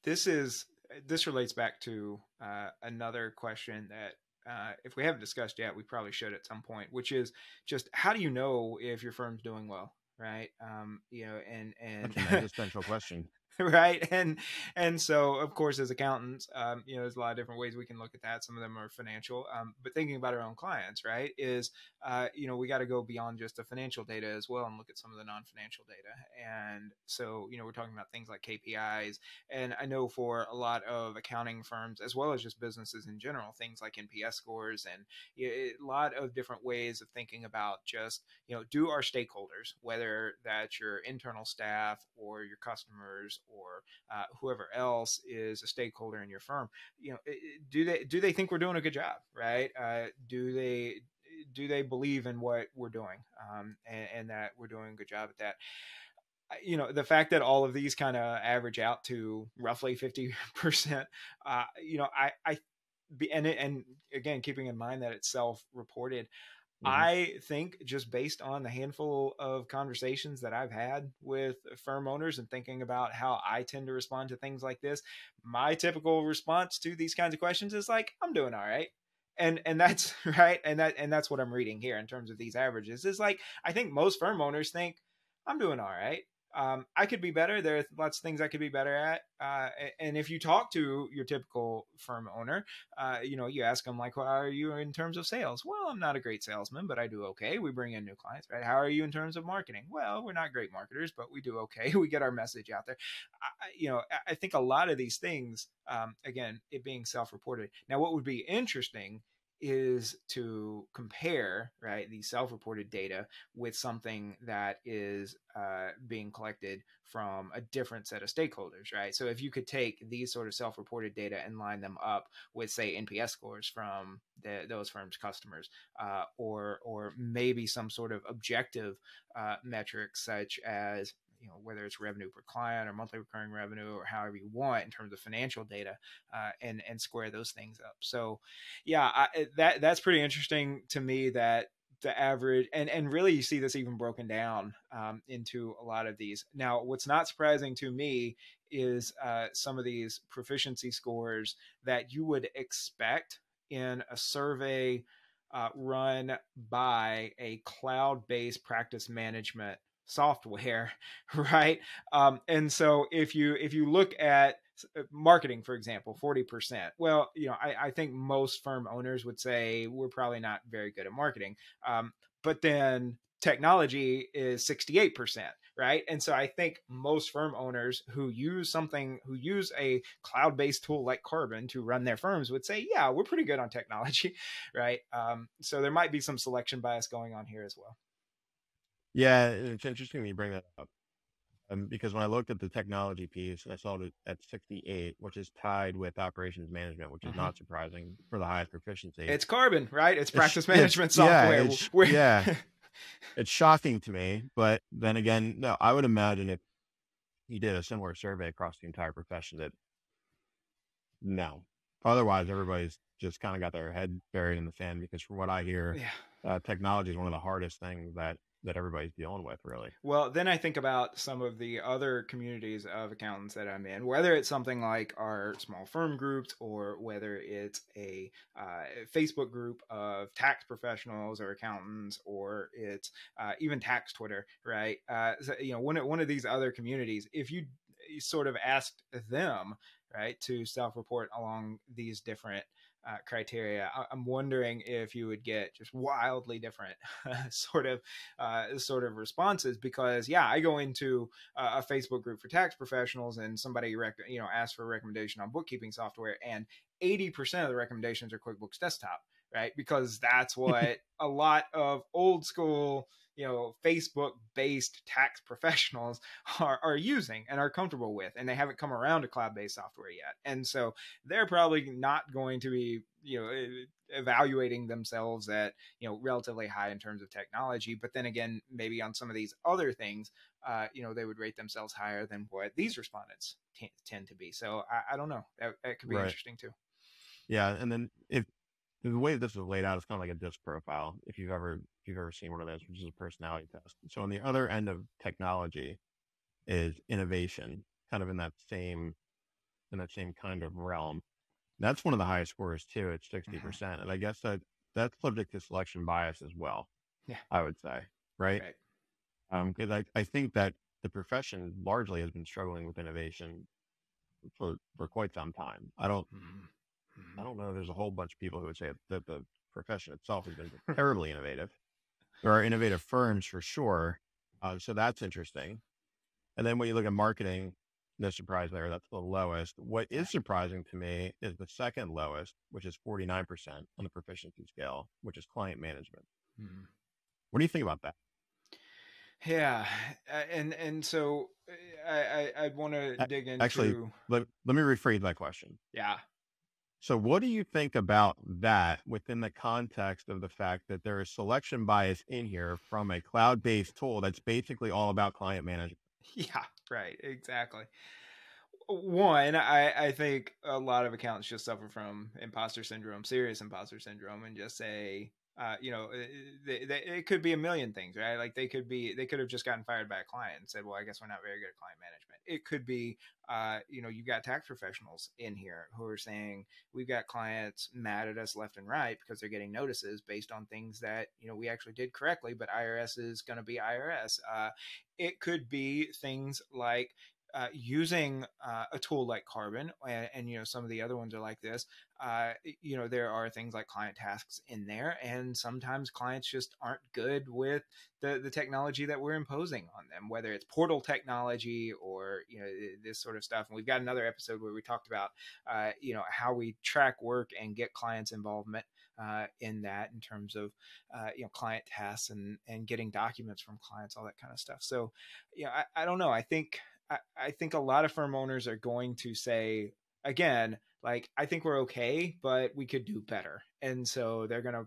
this is this relates back to uh, another question that uh, if we haven't discussed yet, we probably should at some point, which is just how do you know if your firm's doing well, right? Um, you know, and and That's an existential question. right? And and so of course as accountants um, you know there's a lot of different ways we can look at that. Some of them are financial um, but thinking about our own clients right is uh, you know we got to go beyond just the financial data as well and look at some of the non-financial data. And so you know we're talking about things like kpis and i know for a lot of accounting firms as well as just businesses in general things like nps scores and a lot of different ways of thinking about just you know do our stakeholders whether that's your internal staff or your customers or uh, whoever else is a stakeholder in your firm, you know, do they do they think we're doing a good job, right? Uh, do they do they believe in what we're doing um, and, and, that we're doing a good job at that? You know, the fact that all of these kind of average out to roughly fifty percent, uh, you know, I, I, and and again, keeping in mind that it's self-reported, Mm-hmm. I think just based on the handful of conversations that I've had with firm owners and thinking about how I tend to respond to things like this, my typical response to these kinds of questions is like, I'm doing all right. And and that's right. And that and that's what I'm reading here in terms of these averages. Is like I think most firm owners think I'm doing all right um, I could be better. There are lots of things I could be better at. Uh, and if you talk to your typical firm owner, uh, you know, you ask them like, "How are you in terms of sales?" Well, I'm not a great salesman, but I do okay. We bring in new clients, right? How are you in terms of marketing? Well, we're not great marketers, but we do okay. We get our message out there. I, you know, I think a lot of these things, um, again, it being self-reported. Now, what would be interesting is to compare right the self-reported data with something that is uh, being collected from a different set of stakeholders right? So if you could take these sort of self-reported data and line them up with say nps scores from the, those firms customers uh, or or maybe some sort of objective uh, metric such as you know whether it's revenue per client or monthly recurring revenue or however you want in terms of financial data uh, and and square those things up. So yeah I, that that's pretty interesting to me that the average and and really you see this even broken down um, into a lot of these. Now what's not surprising to me is uh, some of these proficiency scores that you would expect in a survey uh, run by a cloud-based practice management software right? Um, and so if you if you look at uh, marketing for example 40% well you know I, I think most firm owners would say we're probably not very good at marketing um, but then technology is 68% right? And so i think most firm owners who use something who use a cloud-based tool like Karbon to run their firms would say yeah we're pretty good on technology right? Um, so there might be some selection bias going on here as well yeah, it's interesting you bring that up. Um, because when I looked at the technology piece, I saw it at 68, which is tied with operations management, which is Mm-hmm. not surprising for the highest proficiency. it's Karbon right it's It's- practice it's- management yeah, software it's- yeah. it's shocking to me, but then again, no, I would imagine if you did a similar survey across the entire profession that no. Otherwise, everybody's just kind of got their head buried in the sand because from what I hear, yeah uh, technology is one of the hardest things that that everybody's dealing with, really. Well, then I think about some of the other communities of accountants that I'm in, whether it's something like our small firm groups or whether it's a uh, Facebook group of tax professionals or accountants or it's uh, even tax Twitter, right? Uh, so, you know, one of, one of these other communities, if you sort of asked them, right, to self report along these different uh, criteria. I- I'm wondering if you would get just wildly different sort of uh, sort of responses because yeah, I go into uh, a Facebook group for tax professionals and somebody rec- you know asks for a recommendation on bookkeeping software and 80% of the recommendations are QuickBooks Desktop, right? Because that's what a lot of old school you know facebook based tax professionals are, are using and are comfortable with and they haven't come around to cloud based software yet. And so they're probably not going to be you know evaluating themselves at you know relatively high in terms of technology but then again maybe on some of these other things uh, you know they would rate themselves higher than what these respondents t- tend to be. So i, I don't know. That, that could be Right. interesting too. Yeah, and then if the way this is laid out is kind of like a disc profile. If you've ever if you've ever seen one of those, which is a personality test. So on the other end of technology is innovation, kind of in that same in that same kind of realm. That's one of the highest scores too. It's 60%. Mm-hmm. And I guess that that's subject to selection bias as well. Yeah. I would say. Right. right. Um, cause I, I think that the profession largely has been struggling with innovation for, for quite some time. I don't, mm-hmm. I don't know. There's a whole bunch of people who would say that the profession itself has been terribly innovative. There are innovative firms for sure. Uh, so that's interesting. And then when you look at marketing, no surprise there. That's the lowest. What is surprising to me is the second lowest, which is 49% on the proficiency scale, which is client management. Mm-hmm. What do you think about that? Yeah, and and so I I, I want to dig into actually. Let, let me rephrase my question. Yeah. So, what do you think about that within the context of the fact that there is selection bias in here from a cloud based tool that's basically all about client management? Yeah, right. Exactly. One, I, I think a lot of accountants just suffer from imposter syndrome, serious imposter syndrome, and just say, uh, you know, eh, they, they, it could be a million things, right? Like they could be, they could have just gotten fired by a client and said, well, I guess we're not very good at client management. It could be, uh, you know, you've got tax professionals in here who are saying we've got clients mad at us left and right because they're getting notices based on things that, you know, we actually did correctly, but IRS is going to be IRS. Uh, it could be things like uh, using uh, a tool like Karbon, and, and, you know some of the other ones are like this. Uh, you know there are things like client tasks in there, and sometimes clients just aren't good with the the technology that we're imposing on them, whether it's portal technology or you know this sort of stuff. And we've got another episode where we talked about uh, you know how we track work and get clients involvement. Uh, in that in terms of you know client tasks and and getting documents from clients all that kind of stuff so you know I, I don't know i think I, think a lot of firm owners are going to say again, like I think we're okay, but we could do better, and so they're going to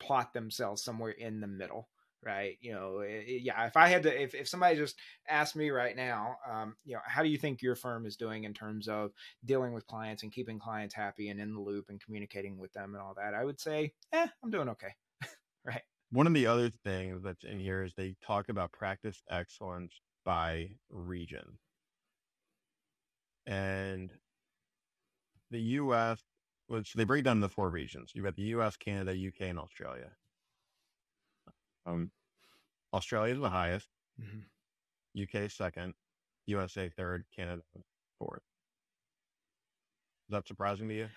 plot themselves somewhere in the middle right? You know it, eh, eh, yeah if i had to if, if somebody just asked me right now um, you know how do you think your firm is doing in terms of dealing with clients and keeping clients happy and in the loop and communicating with them and all that? I would say eh i'm doing okay. Right. One of the other things that's in here is they talk about practice excellence by region. And the US, which they break down the four regions. You've got the US, Canada, UK, and Australia. Um, Australia is the highest, mm-hmm. UK second, USA third, Canada fourth. Is that surprising to you?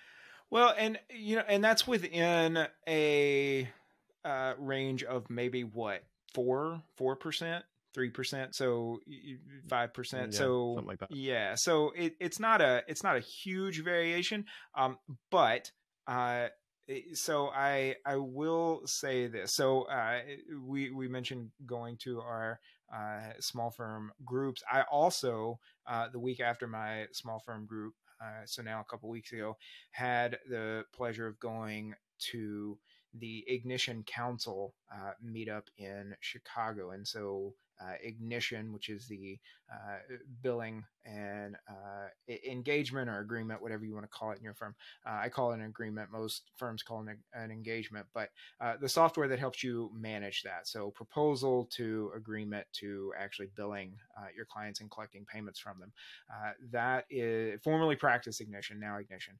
Well, and you know, and that's within a uh, range of maybe what four four percent three percent, so five percent. Yeah, so something like that. Yeah, so it, it's not a it's not a huge variation, um, but uh, so I I will say this. So uh, we we mentioned going to our uh, small firm groups. I also uh, the week after my small firm group, uh, so now a couple weeks ago, had the pleasure of going to the Ignition Council uh, meetup in Chicago, and so Ignition, which is the uh, billing and uh, engagement or agreement, whatever you want to call it in your firm. Uh, I call it an agreement. Most firms call it an, engagement, but uh, the software that helps you manage that. So proposal to agreement to actually billing uh, your clients and collecting payments from them. that is formerly practice Ignition, now Ignition.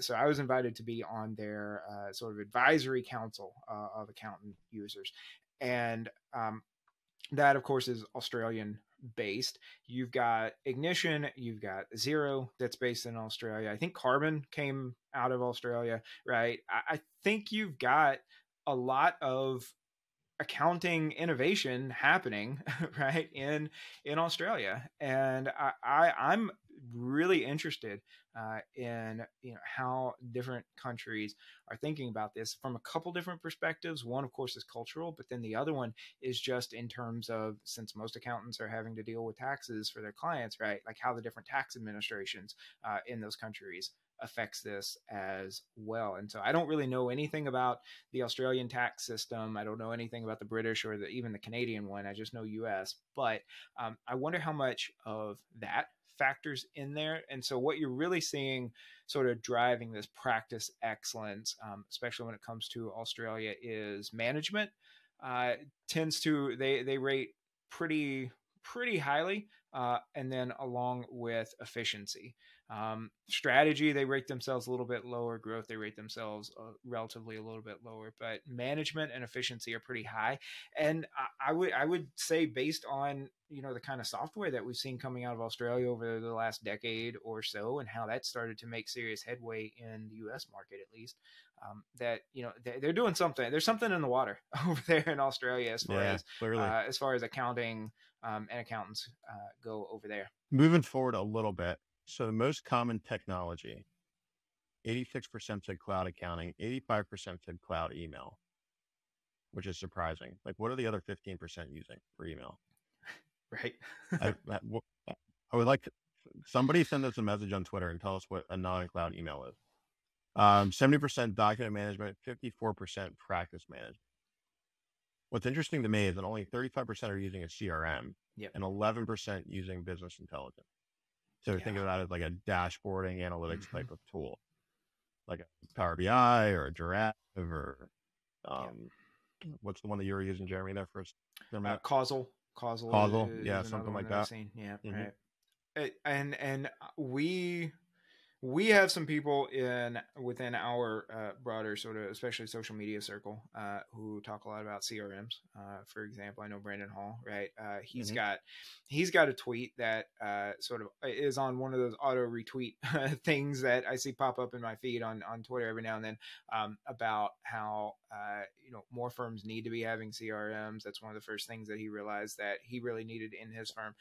so I was invited to be on their sort of advisory council of accountant users. And um, that, of course, is Australian based. You've got Ignition, you've got Xero that's based in Australia. I think Karbon came out of Australia, right? I, I think you've got a lot of accounting innovation happening right in in Australia and I, I I'm really interested uh, in you know how different countries are thinking about this from a couple different perspectives. One, of course, is cultural, but then the other one is just in terms of since most accountants are having to deal with taxes for their clients, right? Like how the different tax administrations uh, in those countries affects this as well. And so I don't really know anything about the Australian tax system. I don't know anything about the British or the, even the Canadian one. I just know US. But um, I wonder how much of that factors in there. And so what you're really seeing sort of driving this practice excellence, um, especially when it comes to Australia, is management. Uh, tends to they they rate pretty pretty highly, uh, and then along with efficiency. Um, strategy, they rate themselves a little bit lower. Growth, they rate themselves uh, relatively a little bit lower. But management and efficiency are pretty high. And I, I, would I would say based on you know the kind of software that we've seen coming out of Australia over the last decade or so, and how that started to make serious headway in the U.S. market at least, um, that you know they're doing something. There's something in the water over there in Australia as far yeah, as uh, as far as accounting um, and accountants uh, go over there. Moving forward a little bit, so the most common technology, 86% said cloud accounting, 85% said cloud email, which is surprising. Like, what are the other 15% using for email? Right. I, I, would like to, somebody send us a message on Twitter and tell us what a non-cloud email is. Um, 70% document management, 54% practice management. What's interesting to me is that only 35% are using a CRM yep. and 11% using business intelligence. So yeah. think about it like a dashboarding analytics mm-hmm. type of tool, like a Power BI or a Jirav or um, yeah. what's the one that you were using, Jeremy, there first? Uh, causal, causal, causal, yeah, something like that. that yeah, mm-hmm. right. And and we we have some people in within our uh, broader sort of especially social media circle uh, who talk a lot about crms uh, for example i know brandon hall right? Uh, he's mm-hmm. got he's got a tweet that uh, sort of is on one of those auto retweet things that i see pop up in my feed on on twitter every now and then um, about how uh, you know more firms need to be having crms that's one of the first things that he realized that he really needed in his firm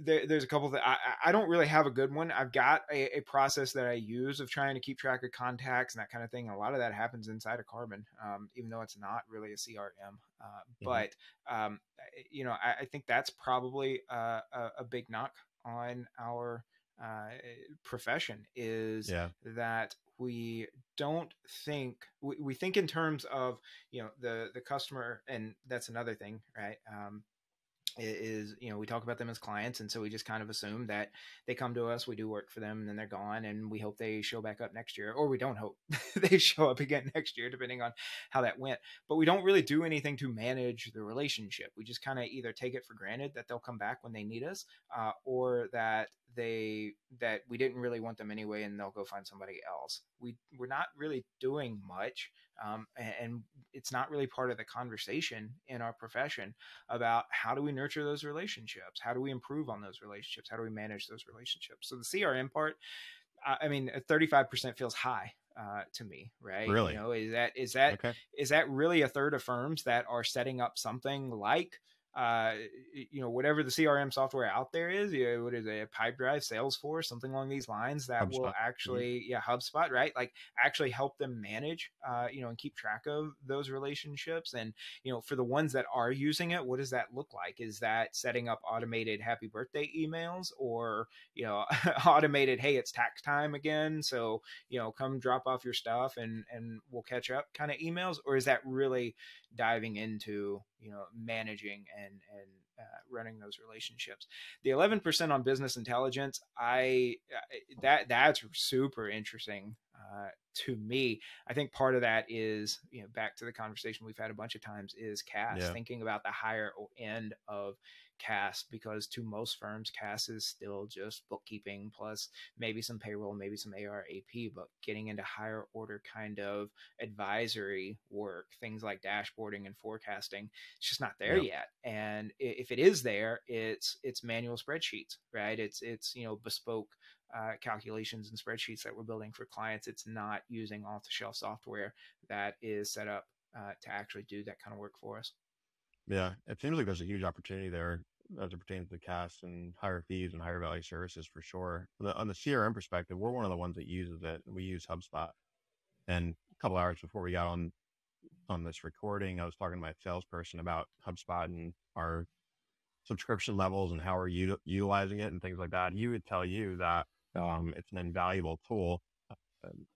there, there's a couple that I, I don't really have a good one. I've got a, a, process that I use of trying to keep track of contacts and that kind of thing. A lot of that happens inside of Karbon, um, even though it's not really a CRM. Uh, mm-hmm. But um, you know, I, I, think that's probably a, a, big knock on our uh, profession is yeah. that we don't think we, we think in terms of you know the the customer and that's another thing right um, is you know we talk about them as clients and so we just kind of assume that they come to us we do work for them and then they're gone and we hope they show back up next year or we don't hope they show up again next year depending on how that went. But we don't really do anything to manage the relationship. We just kind of either take it for granted that they'll come back when they need us uh, or that they that we didn't really want them anyway and they'll go find somebody else we we're not really doing much um, and, and, it's not really part of the conversation in our profession about how do we nurture those relationships how do we improve on those relationships how do we manage those relationships so the crm part i mean 35% feels high uh, to me, right? Really? You know, is that is that okay. is that really a third of firms that are setting up something like uh, you know, whatever the CRM software out there is, you know, what is it, a Pipedrive, Salesforce, something along these lines that HubSpot. will mm-hmm. actually, yeah. yeah, HubSpot, right? Like actually help them manage, uh, you know, and keep track of those relationships. And, you know, for the ones that are using it, what does that look like? Is that setting up automated happy birthday emails or, you know, automated, hey, it's tax time again. So, you know, come drop off your stuff and, and we'll catch up kind of emails? Or is that really diving into, you know managing and and uh, running those relationships. The 11% on business intelligence, I that that's super interesting uh, to me. I think part of that is you know back to the conversation we've had a bunch of times is CAS yeah. thinking about the higher end of CAS because to most firms, CAS is still just bookkeeping plus maybe some payroll, maybe some AR AP, but getting into higher order kind of advisory work, things like dashboarding and forecasting, it's just not there yet. And if it is there, it's it's manual spreadsheets, right? It's it's you know bespoke uh, calculations and spreadsheets that we're building for clients. It's not using off the shelf software that is set up uh, to actually do that kind of work for us. Yeah, it seems like there's a huge opportunity there as it pertains to CAS and higher fees and higher value services for sure. The, on the CRM perspective, we're one of the ones that uses it. We use HubSpot. And a couple hours before we got on on this recording, I was talking to my salesperson about HubSpot and our subscription levels and how we're u- utilizing it and things like that. He would tell you that Um, it's an invaluable tool. Um,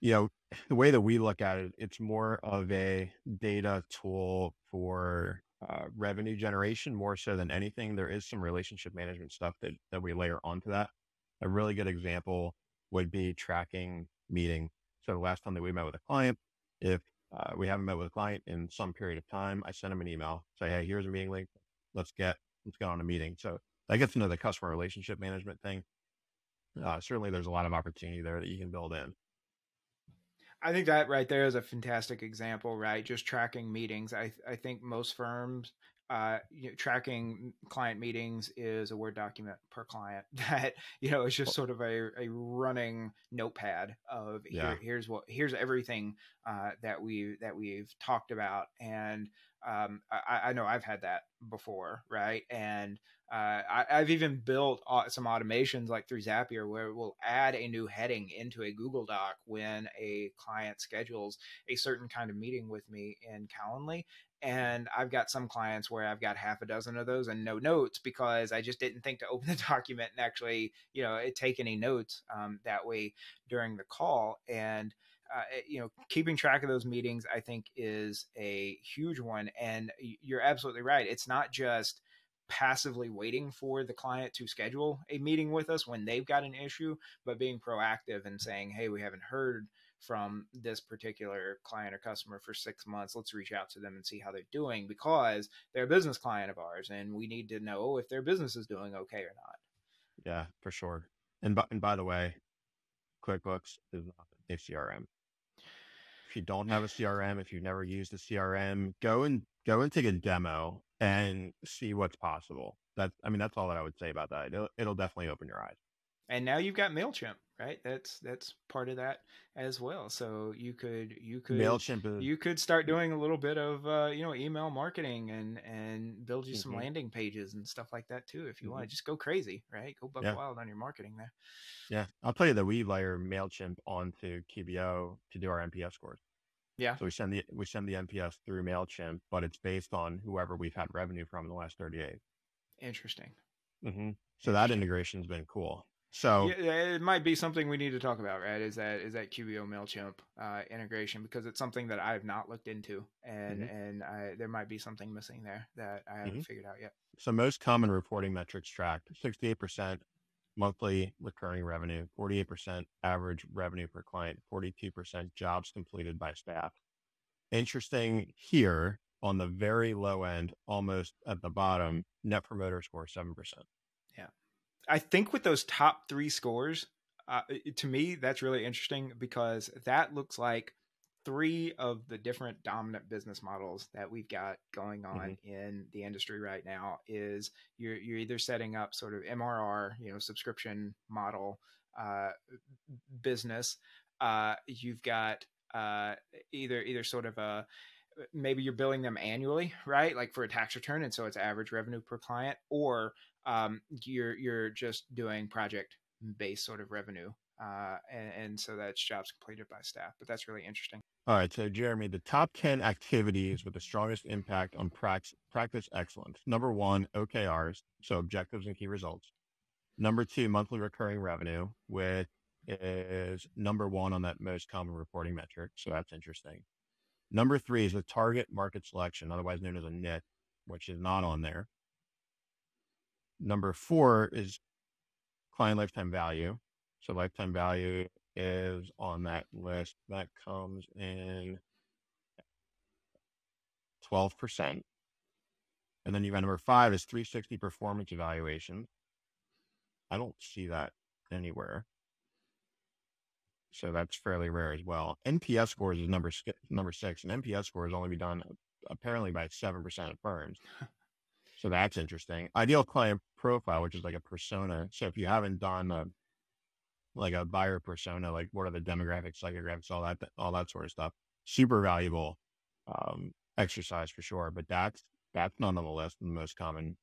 you know, the way that we look at it, it's more of a data tool for uh, revenue generation more so than anything. There is some relationship management stuff that, that we layer onto that. A really good example would be tracking meeting. So the last time that we met with a client, if uh, we haven't met with a client in some period of time, I send them an email, say, hey, here's a meeting link. Let's get let's get on a meeting. So that gets into the customer relationship management thing. Uh, certainly, there's a lot of opportunity there that you can build in. I think that right there is a fantastic example, right? Just tracking meetings. I I think most firms uh, you know, tracking client meetings is a Word document per client that you know is just sort of a, a running notepad of yeah. here, here's what here's everything uh, that we that we've talked about, and um, I, I, know I've had that before, right? And uh, I, have even built some automations like through Zapier where we'll add a new heading into a Google Doc when a client schedules a certain kind of meeting with me in Calendly, and I've got some clients where I've got half a dozen of those and no notes because I just didn't think to open the document and actually, you know, take any notes um, that way during the call. And, uh, you know, keeping track of those meetings, I think, is a huge one. And you're absolutely right. It's not just passively waiting for the client to schedule a meeting with us when they've got an issue, but being proactive and saying, hey, we haven't heard from this particular client or customer for six months. Let's reach out to them and see how they're doing because they're a business client of ours and we need to know if their business is doing okay or not. Yeah, for sure. And by, and by the way, QuickBooks is not a CRM. If you don't have a CRM, if you've never used a CRM, go and go and take a demo and see what's possible. That's, I mean, that's all that I would say about that. It'll, it'll definitely open your eyes and now you've got Mailchimp, right? That's that's part of that as well. So you could you could Mailchimp is... you could start doing a little bit of uh, you know email marketing and and build you some mm-hmm. landing pages and stuff like that too. If you mm-hmm. want to just go crazy, right? Go buck yeah. wild on your marketing there. Yeah, I'll tell you that we layer Mailchimp onto QBO to do our NPS scores. Yeah. So we send the we send the NPS through Mailchimp, but it's based on whoever we've had revenue from in the last 38. Interesting. Mm-hmm. So that integration's been cool. So yeah, it might be something we need to talk about, right? Is that is that QBO Mailchimp uh, integration because it's something that I have not looked into, and mm-hmm. and I, there might be something missing there that I haven't mm-hmm. figured out yet. So most common reporting metrics tracked: sixty-eight percent monthly recurring revenue, forty-eight percent average revenue per client, forty-two percent jobs completed by staff. Interesting here on the very low end, almost at the bottom, net promoter score seven percent. Yeah. I think with those top three scores, uh, to me, that's really interesting because that looks like three of the different dominant business models that we've got going on mm-hmm. in the industry right now is you're you're either setting up sort of MRR, you know, subscription model uh, business. Uh, you've got uh, either either sort of a maybe you're billing them annually, right? Like for a tax return, and so it's average revenue per client, or um, you're you're just doing project based sort of revenue, uh, and, and so that's jobs completed by staff. But that's really interesting. All right, so Jeremy, the top ten activities with the strongest impact on practice, practice excellence. Number one, OKRs, so objectives and key results. Number two, monthly recurring revenue, which is number one on that most common reporting metric. So that's interesting. Number three is the target market selection, otherwise known as a NIT, which is not on there. Number four is client lifetime value. So lifetime value is on that list. That comes in 12%. And then you got number five is 360 performance evaluation. I don't see that anywhere. So that's fairly rare as well. NPS scores is number number six, and NPS scores only be done apparently by seven percent of firms. So that's interesting. Ideal client profile, which is like a persona. So if you haven't done a, like a buyer persona, like what are the demographics, psychographics, all that, all that sort of stuff, super valuable um, exercise for sure. But that's that's not on the list. The most common,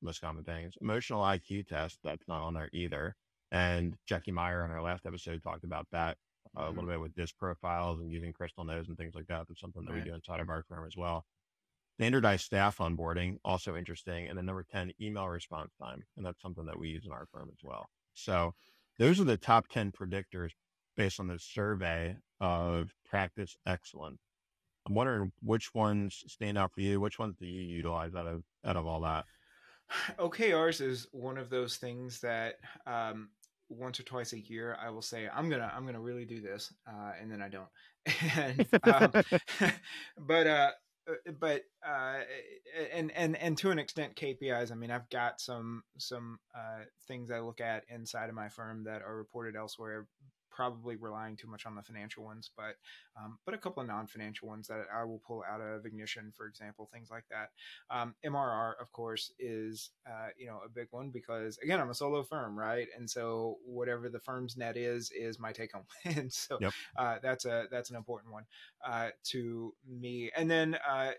most common things. Emotional IQ test. That's not on there either. And Jackie Meyer on our last episode talked about that uh, mm-hmm. a little bit with disc profiles and using Crystal Knows and things like that. That's something that right. we do inside of our firm as well. Standardized staff onboarding, also interesting. And then number 10, email response time. And that's something that we use in our firm as well. So those are the top 10 predictors based on this survey of practice excellence. I'm wondering which ones stand out for you. Which ones do you utilize out of out of all that? OKRs is one of those things that um, once or twice a year I will say I'm gonna I'm gonna really do this, uh, and then I don't. and um, but uh, but uh, and and and to an extent KPIs. I mean, I've got some some uh, things I look at inside of my firm that are reported elsewhere probably relying too much on the financial ones, but um, but a couple of non-financial ones that I will pull out of Ignition, for example, things like that. Um, MRR, of course, is uh, you know a big one because again, I'm a solo firm, right? And so whatever the firm's net is is my take home, and so yep. uh, that's a that's an important one uh, to me. And then uh,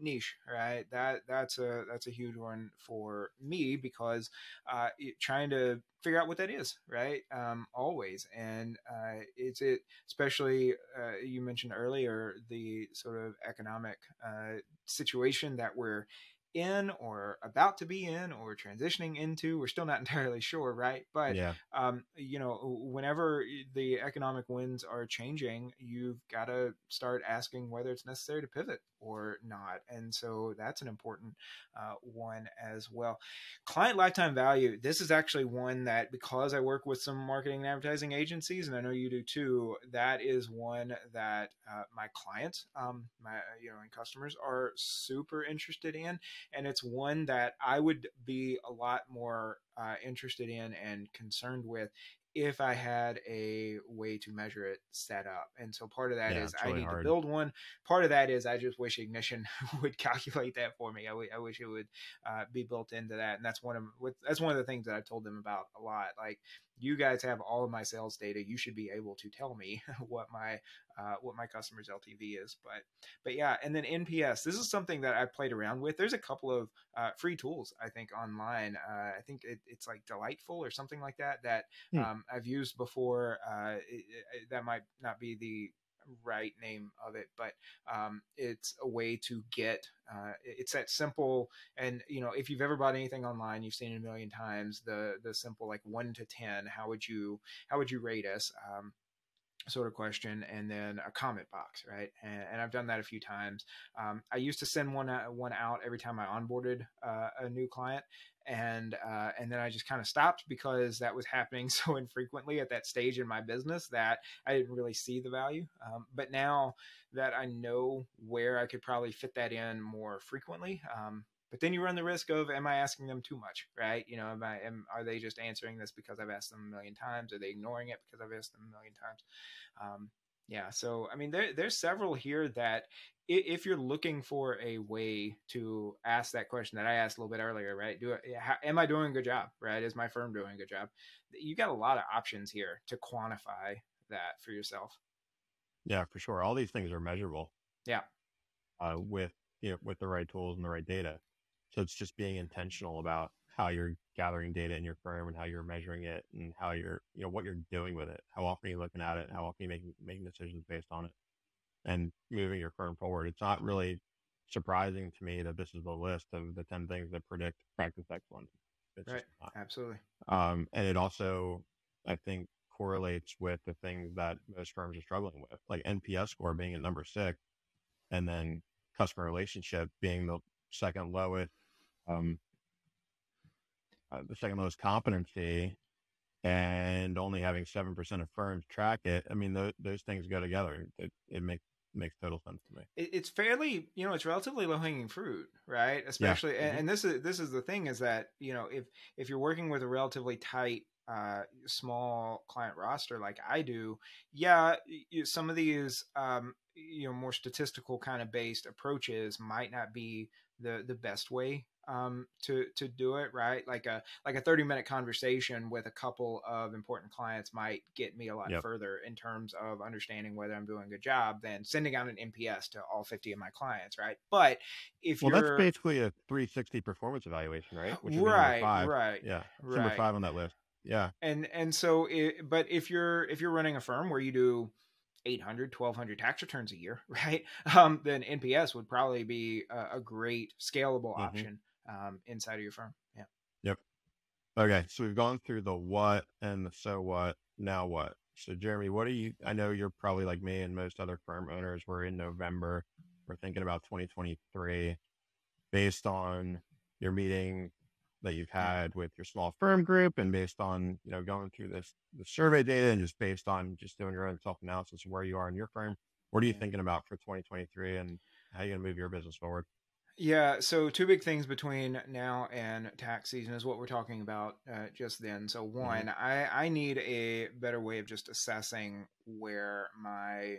niche, right? That that's a that's a huge one for me because uh, trying to figure out what that is, right? Um, always, and uh, it's it, especially uh, you mentioned earlier the sort of economic uh, situation that we're in or about to be in or transitioning into we're still not entirely sure right but yeah. um, you know whenever the economic winds are changing you've got to start asking whether it's necessary to pivot or not and so that's an important uh, one as well client lifetime value this is actually one that because i work with some marketing and advertising agencies and i know you do too that is one that uh, my clients um, my you know and customers are super interested in and it's one that I would be a lot more uh, interested in and concerned with if I had a way to measure it set up. And so part of that yeah, is I need hard. to build one. Part of that is I just wish Ignition would calculate that for me. I, w- I wish it would uh, be built into that. And that's one of that's one of the things that I've told them about a lot. Like you guys have all of my sales data. You should be able to tell me what my uh, what my customer's LTV is. But but yeah, and then NPS. This is something that I played around with. There's a couple of uh, free tools I think online. Uh, I think it, it's like Delightful or something like that that hmm. um, I've used before. Uh, it, it, that might not be the right name of it, but um, it's a way to get. Uh, it's that simple, and you know, if you've ever bought anything online, you've seen it a million times. The the simple like one to ten, how would you how would you rate us? Um, sort of question and then a comment box right and, and i've done that a few times um, i used to send one uh, one out every time i onboarded uh, a new client and uh, and then I just kind of stopped because that was happening so infrequently at that stage in my business that I didn't really see the value. Um, but now that I know where I could probably fit that in more frequently, um, but then you run the risk of am I asking them too much, right? You know, am I am are they just answering this because I've asked them a million times? Are they ignoring it because I've asked them a million times? Um, yeah, so I mean, there there's several here that if you're looking for a way to ask that question that I asked a little bit earlier, right? Do how, am I doing a good job? Right? Is my firm doing a good job? You got a lot of options here to quantify that for yourself. Yeah, for sure. All these things are measurable. Yeah. Uh, with you know, with the right tools and the right data. So it's just being intentional about how you're gathering data in your firm and how you're measuring it and how you're you know what you're doing with it. How often are you looking at it? How often are you making making decisions based on it? and moving your firm forward. It's not really surprising to me that this is the list of the 10 things that predict practice excellence. It's right. Absolutely. Um, and it also, I think, correlates with the things that most firms are struggling with, like NPS score being at number six, and then customer relationship being the second lowest, um, uh, the second lowest competency, and only having 7% of firms track it. I mean, th- those things go together. It, it makes makes total sense to me. It's fairly, you know, it's relatively low hanging fruit, right? Especially, yeah. and, mm-hmm. and, this is this is the thing is that you know if if you're working with a relatively tight, uh, small client roster like I do, yeah, some of these, um, you know, more statistical kind of based approaches might not be the the best way um, to to do it right? Like a like a 30 minute conversation with a couple of important clients might get me a lot yep. further in terms of understanding whether i'm doing a good job than sending out an nps to all 50 of my clients right? But if well you're that's basically a 360 performance evaluation right? Which right right yeah right. number five on that list. Yeah. And and so it, but if you're if you're running a firm where you do 800 1200 tax returns a year right? Um, then nps would probably be a, a great scalable mm-hmm. option um, inside of your firm. Yeah. Yep. Okay, so we've gone through the what and the so what. Now what? So Jeremy, what are you? I know you're probably like me and most other firm owners. We're in November. We're thinking about 2023, based on your meeting that you've had with your small firm group, and based on you know going through this the survey data, and just based on just doing your own self analysis of where you are in your firm. What are you thinking about for 2023, and how are you going to move your business forward? Yeah, so two big things between now and tax season is what we're talking about uh, just then. So mm-hmm. one, mm-hmm. I I need a better way of just assessing where my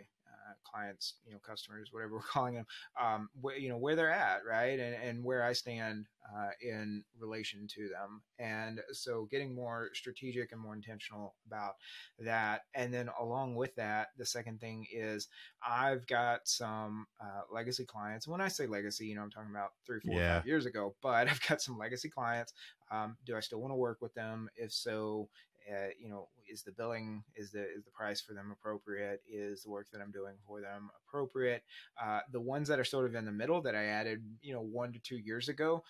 clients, you know, customers, whatever we're calling them, um, wh- you know, where they're at, right, and and where I stand uh, in relation to them, and so getting more strategic and more intentional about that, and then along with that, the second thing is I've got some uh, legacy clients. When I say legacy, you know, I'm talking about three, four, yeah. five years ago, but I've got some legacy clients. Um, do I still want to work with them? If so, uh, you know, is the billing, is the is the price for them appropriate? Is the work that I'm doing for them appropriate? Uh, the ones that are sort of in the middle that I added, you know, one to two years ago,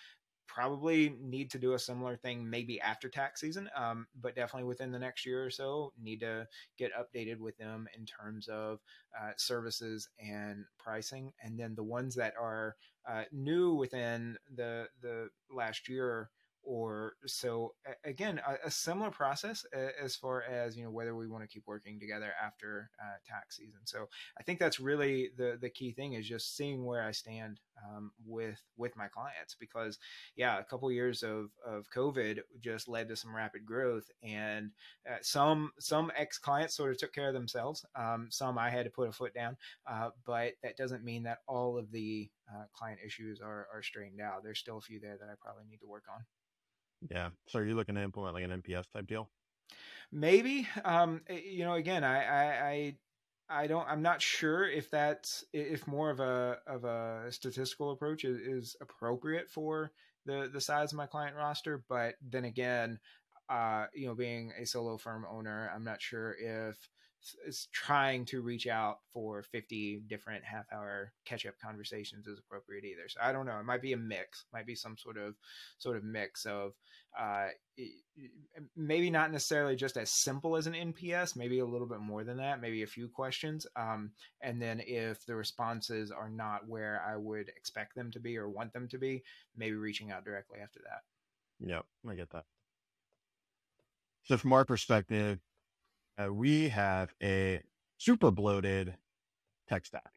probably need to do a similar thing maybe after tax season um, but definitely within the next year or so need to get updated with them in terms of uh, services and pricing and then the ones that are uh, new within the the last year or so again a, a, similar process as far as you know whether we want to keep working together after uh, tax season. So i think that's really the the key thing is just seeing where i stand um, with with my clients because yeah a couple years of of covid just led to some rapid growth and uh, some some ex clients sort of took care of themselves um, some i had to put a foot down uh, but that doesn't mean that all of the uh, client issues are are straightened out. There's still a few there that i probably need to work on yeah. So are you looking to implement like an NPS type deal? Maybe. Um, eh, you know, again, I, I, I I don't. I'm not sure if that's if more of a of a statistical approach is, is, appropriate for the the size of my client roster. But then again, uh, you know, being a solo firm owner, I'm not sure if is trying to reach out for 50 different half hour catch up conversations is appropriate either. So I don't know. It might be a mix, might be some sort of sort of mix of uh, maybe not necessarily just as simple as an NPS, maybe a little bit more than that, maybe a few questions. Um, and then if the responses are not where I would expect them to be or want them to be, maybe reaching out directly after that. Yep, I get that. So from our perspective, uh, we have a super bloated tech stack.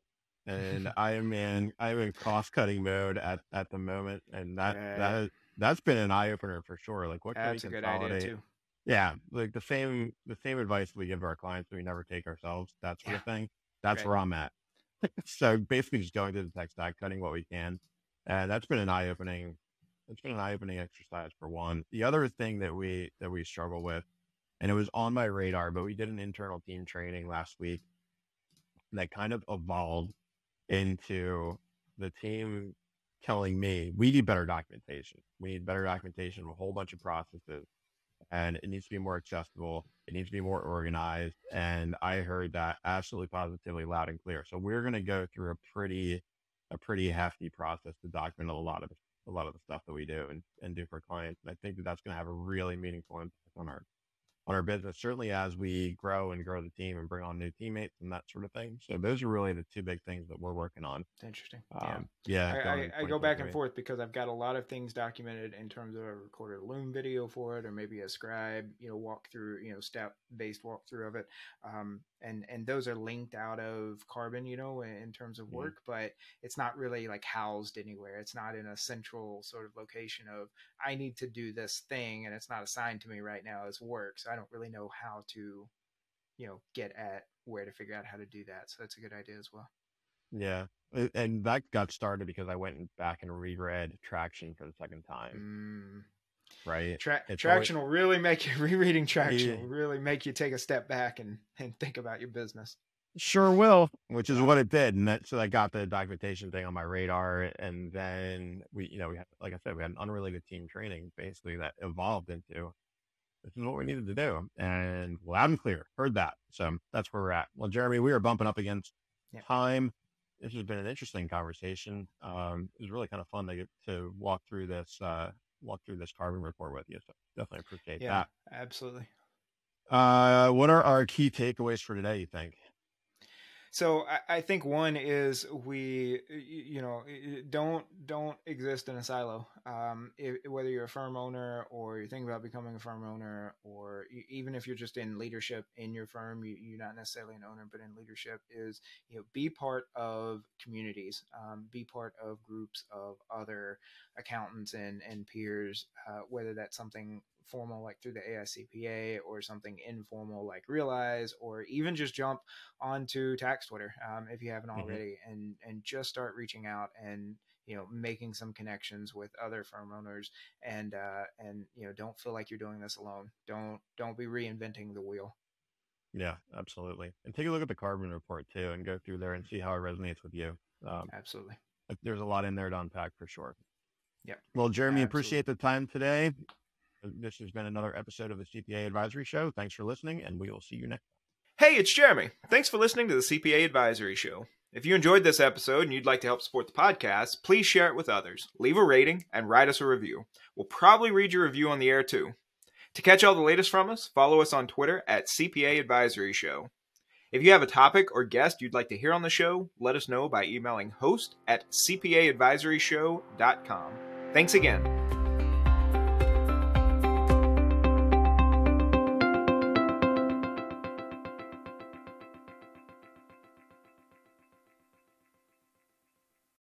And I am in I am in cost cutting mode at, at the moment, and that yeah. that that's been an eye opener for sure. Like, what can that's we consolidate? Yeah, like the same the same advice we give our clients, we never take ourselves. That sort yeah. of thing. That's right. where I'm at. so basically, just going through the tech stack, cutting what we can, and that's been an eye opening. It's been an eye opening exercise for one. The other thing that we that we struggle with and it was on my radar, but we did an internal team training last week that kind of evolved into the team telling me we need better documentation. We need better documentation of a whole bunch of processes and it needs to be more accessible. It needs to be more organized. And I heard that absolutely positively loud and clear. So we're going to go through a pretty, a pretty hefty process to document a lot of a lot of the stuff that we do and, and do for clients. And I think that that's going to have a really meaningful impact on our on our business, certainly as we grow and grow the team and bring on new teammates and that sort of thing. So those are really the two big things that we're working on. Interesting. Um, yeah. yeah I, I, I go back and forth because I've got a lot of things documented in terms of a recorded Loom video for it, or maybe a scribe, you know, walk through, you know, step based walkthrough of it. Um, and and those are linked out of Karbon you know in terms of work mm-hmm. but it's not really like housed anywhere it's not in a central sort of location of i need to do this thing and it's not assigned to me right now as work so i don't really know how to you know get at where to figure out how to do that so that's a good idea as well yeah and that got started because i went back and reread traction for the second time mm right? Tra- traction always, will really make you rereading traction yeah. will really make you take a step back and and think about your business. Sure will, which is what it did, and that so I got the documentation thing on my radar, and then we, you know, we had, like I said, we had an unrelated team training basically that evolved into this is what we needed to do, and loud and clear, heard that. So that's where we're at. Well, Jeremy, we are bumping up against yeah. time. This has been an interesting conversation. Um, it was really kind of fun to get to walk through this uh, walk through this Karbon report with you. So definitely appreciate Yeah, that. absolutely. Uh, what are our key takeaways for today? You think? So I, I think one is we, you know, don't don't exist in a silo. Um, if, whether you're a firm owner or you're thinking about becoming a firm owner, or even if you're just in leadership in your firm, you, you're not necessarily an owner, but in leadership is you know be part of communities, um, be part of groups of other accountants and and peers, uh, whether that's something formal like through the AICPA or something informal like Realize, or even just jump onto tax Twitter um, if you haven't mm-hmm. already, mm-hmm. and and just start reaching out and you know making some connections with other firm owners and uh, and you know don't feel like you're doing this alone. Don't don't be reinventing the wheel. Yeah, absolutely. And take a look at the Karbon report too, and go through there and see how it resonates with you. Um, absolutely. There's a lot in there to unpack for sure. Yeah. Well, Jeremy, absolutely. appreciate the time today. This has been another episode of the CPA Advisory Show. Thanks for listening, and we will see you next Hey, it's Jeremy. Thanks for listening to the CPA Advisory Show. If you enjoyed this episode and you'd like to help support the podcast, please share it with others, leave a rating, and write us a review. We'll probably read your review on the air too. To catch all the latest from us, follow us on Twitter at CPA Advisory Show. If you have a topic or guest you'd like to hear on the show, let us know by emailing host at cpaadvisoryshow.com. Thanks again.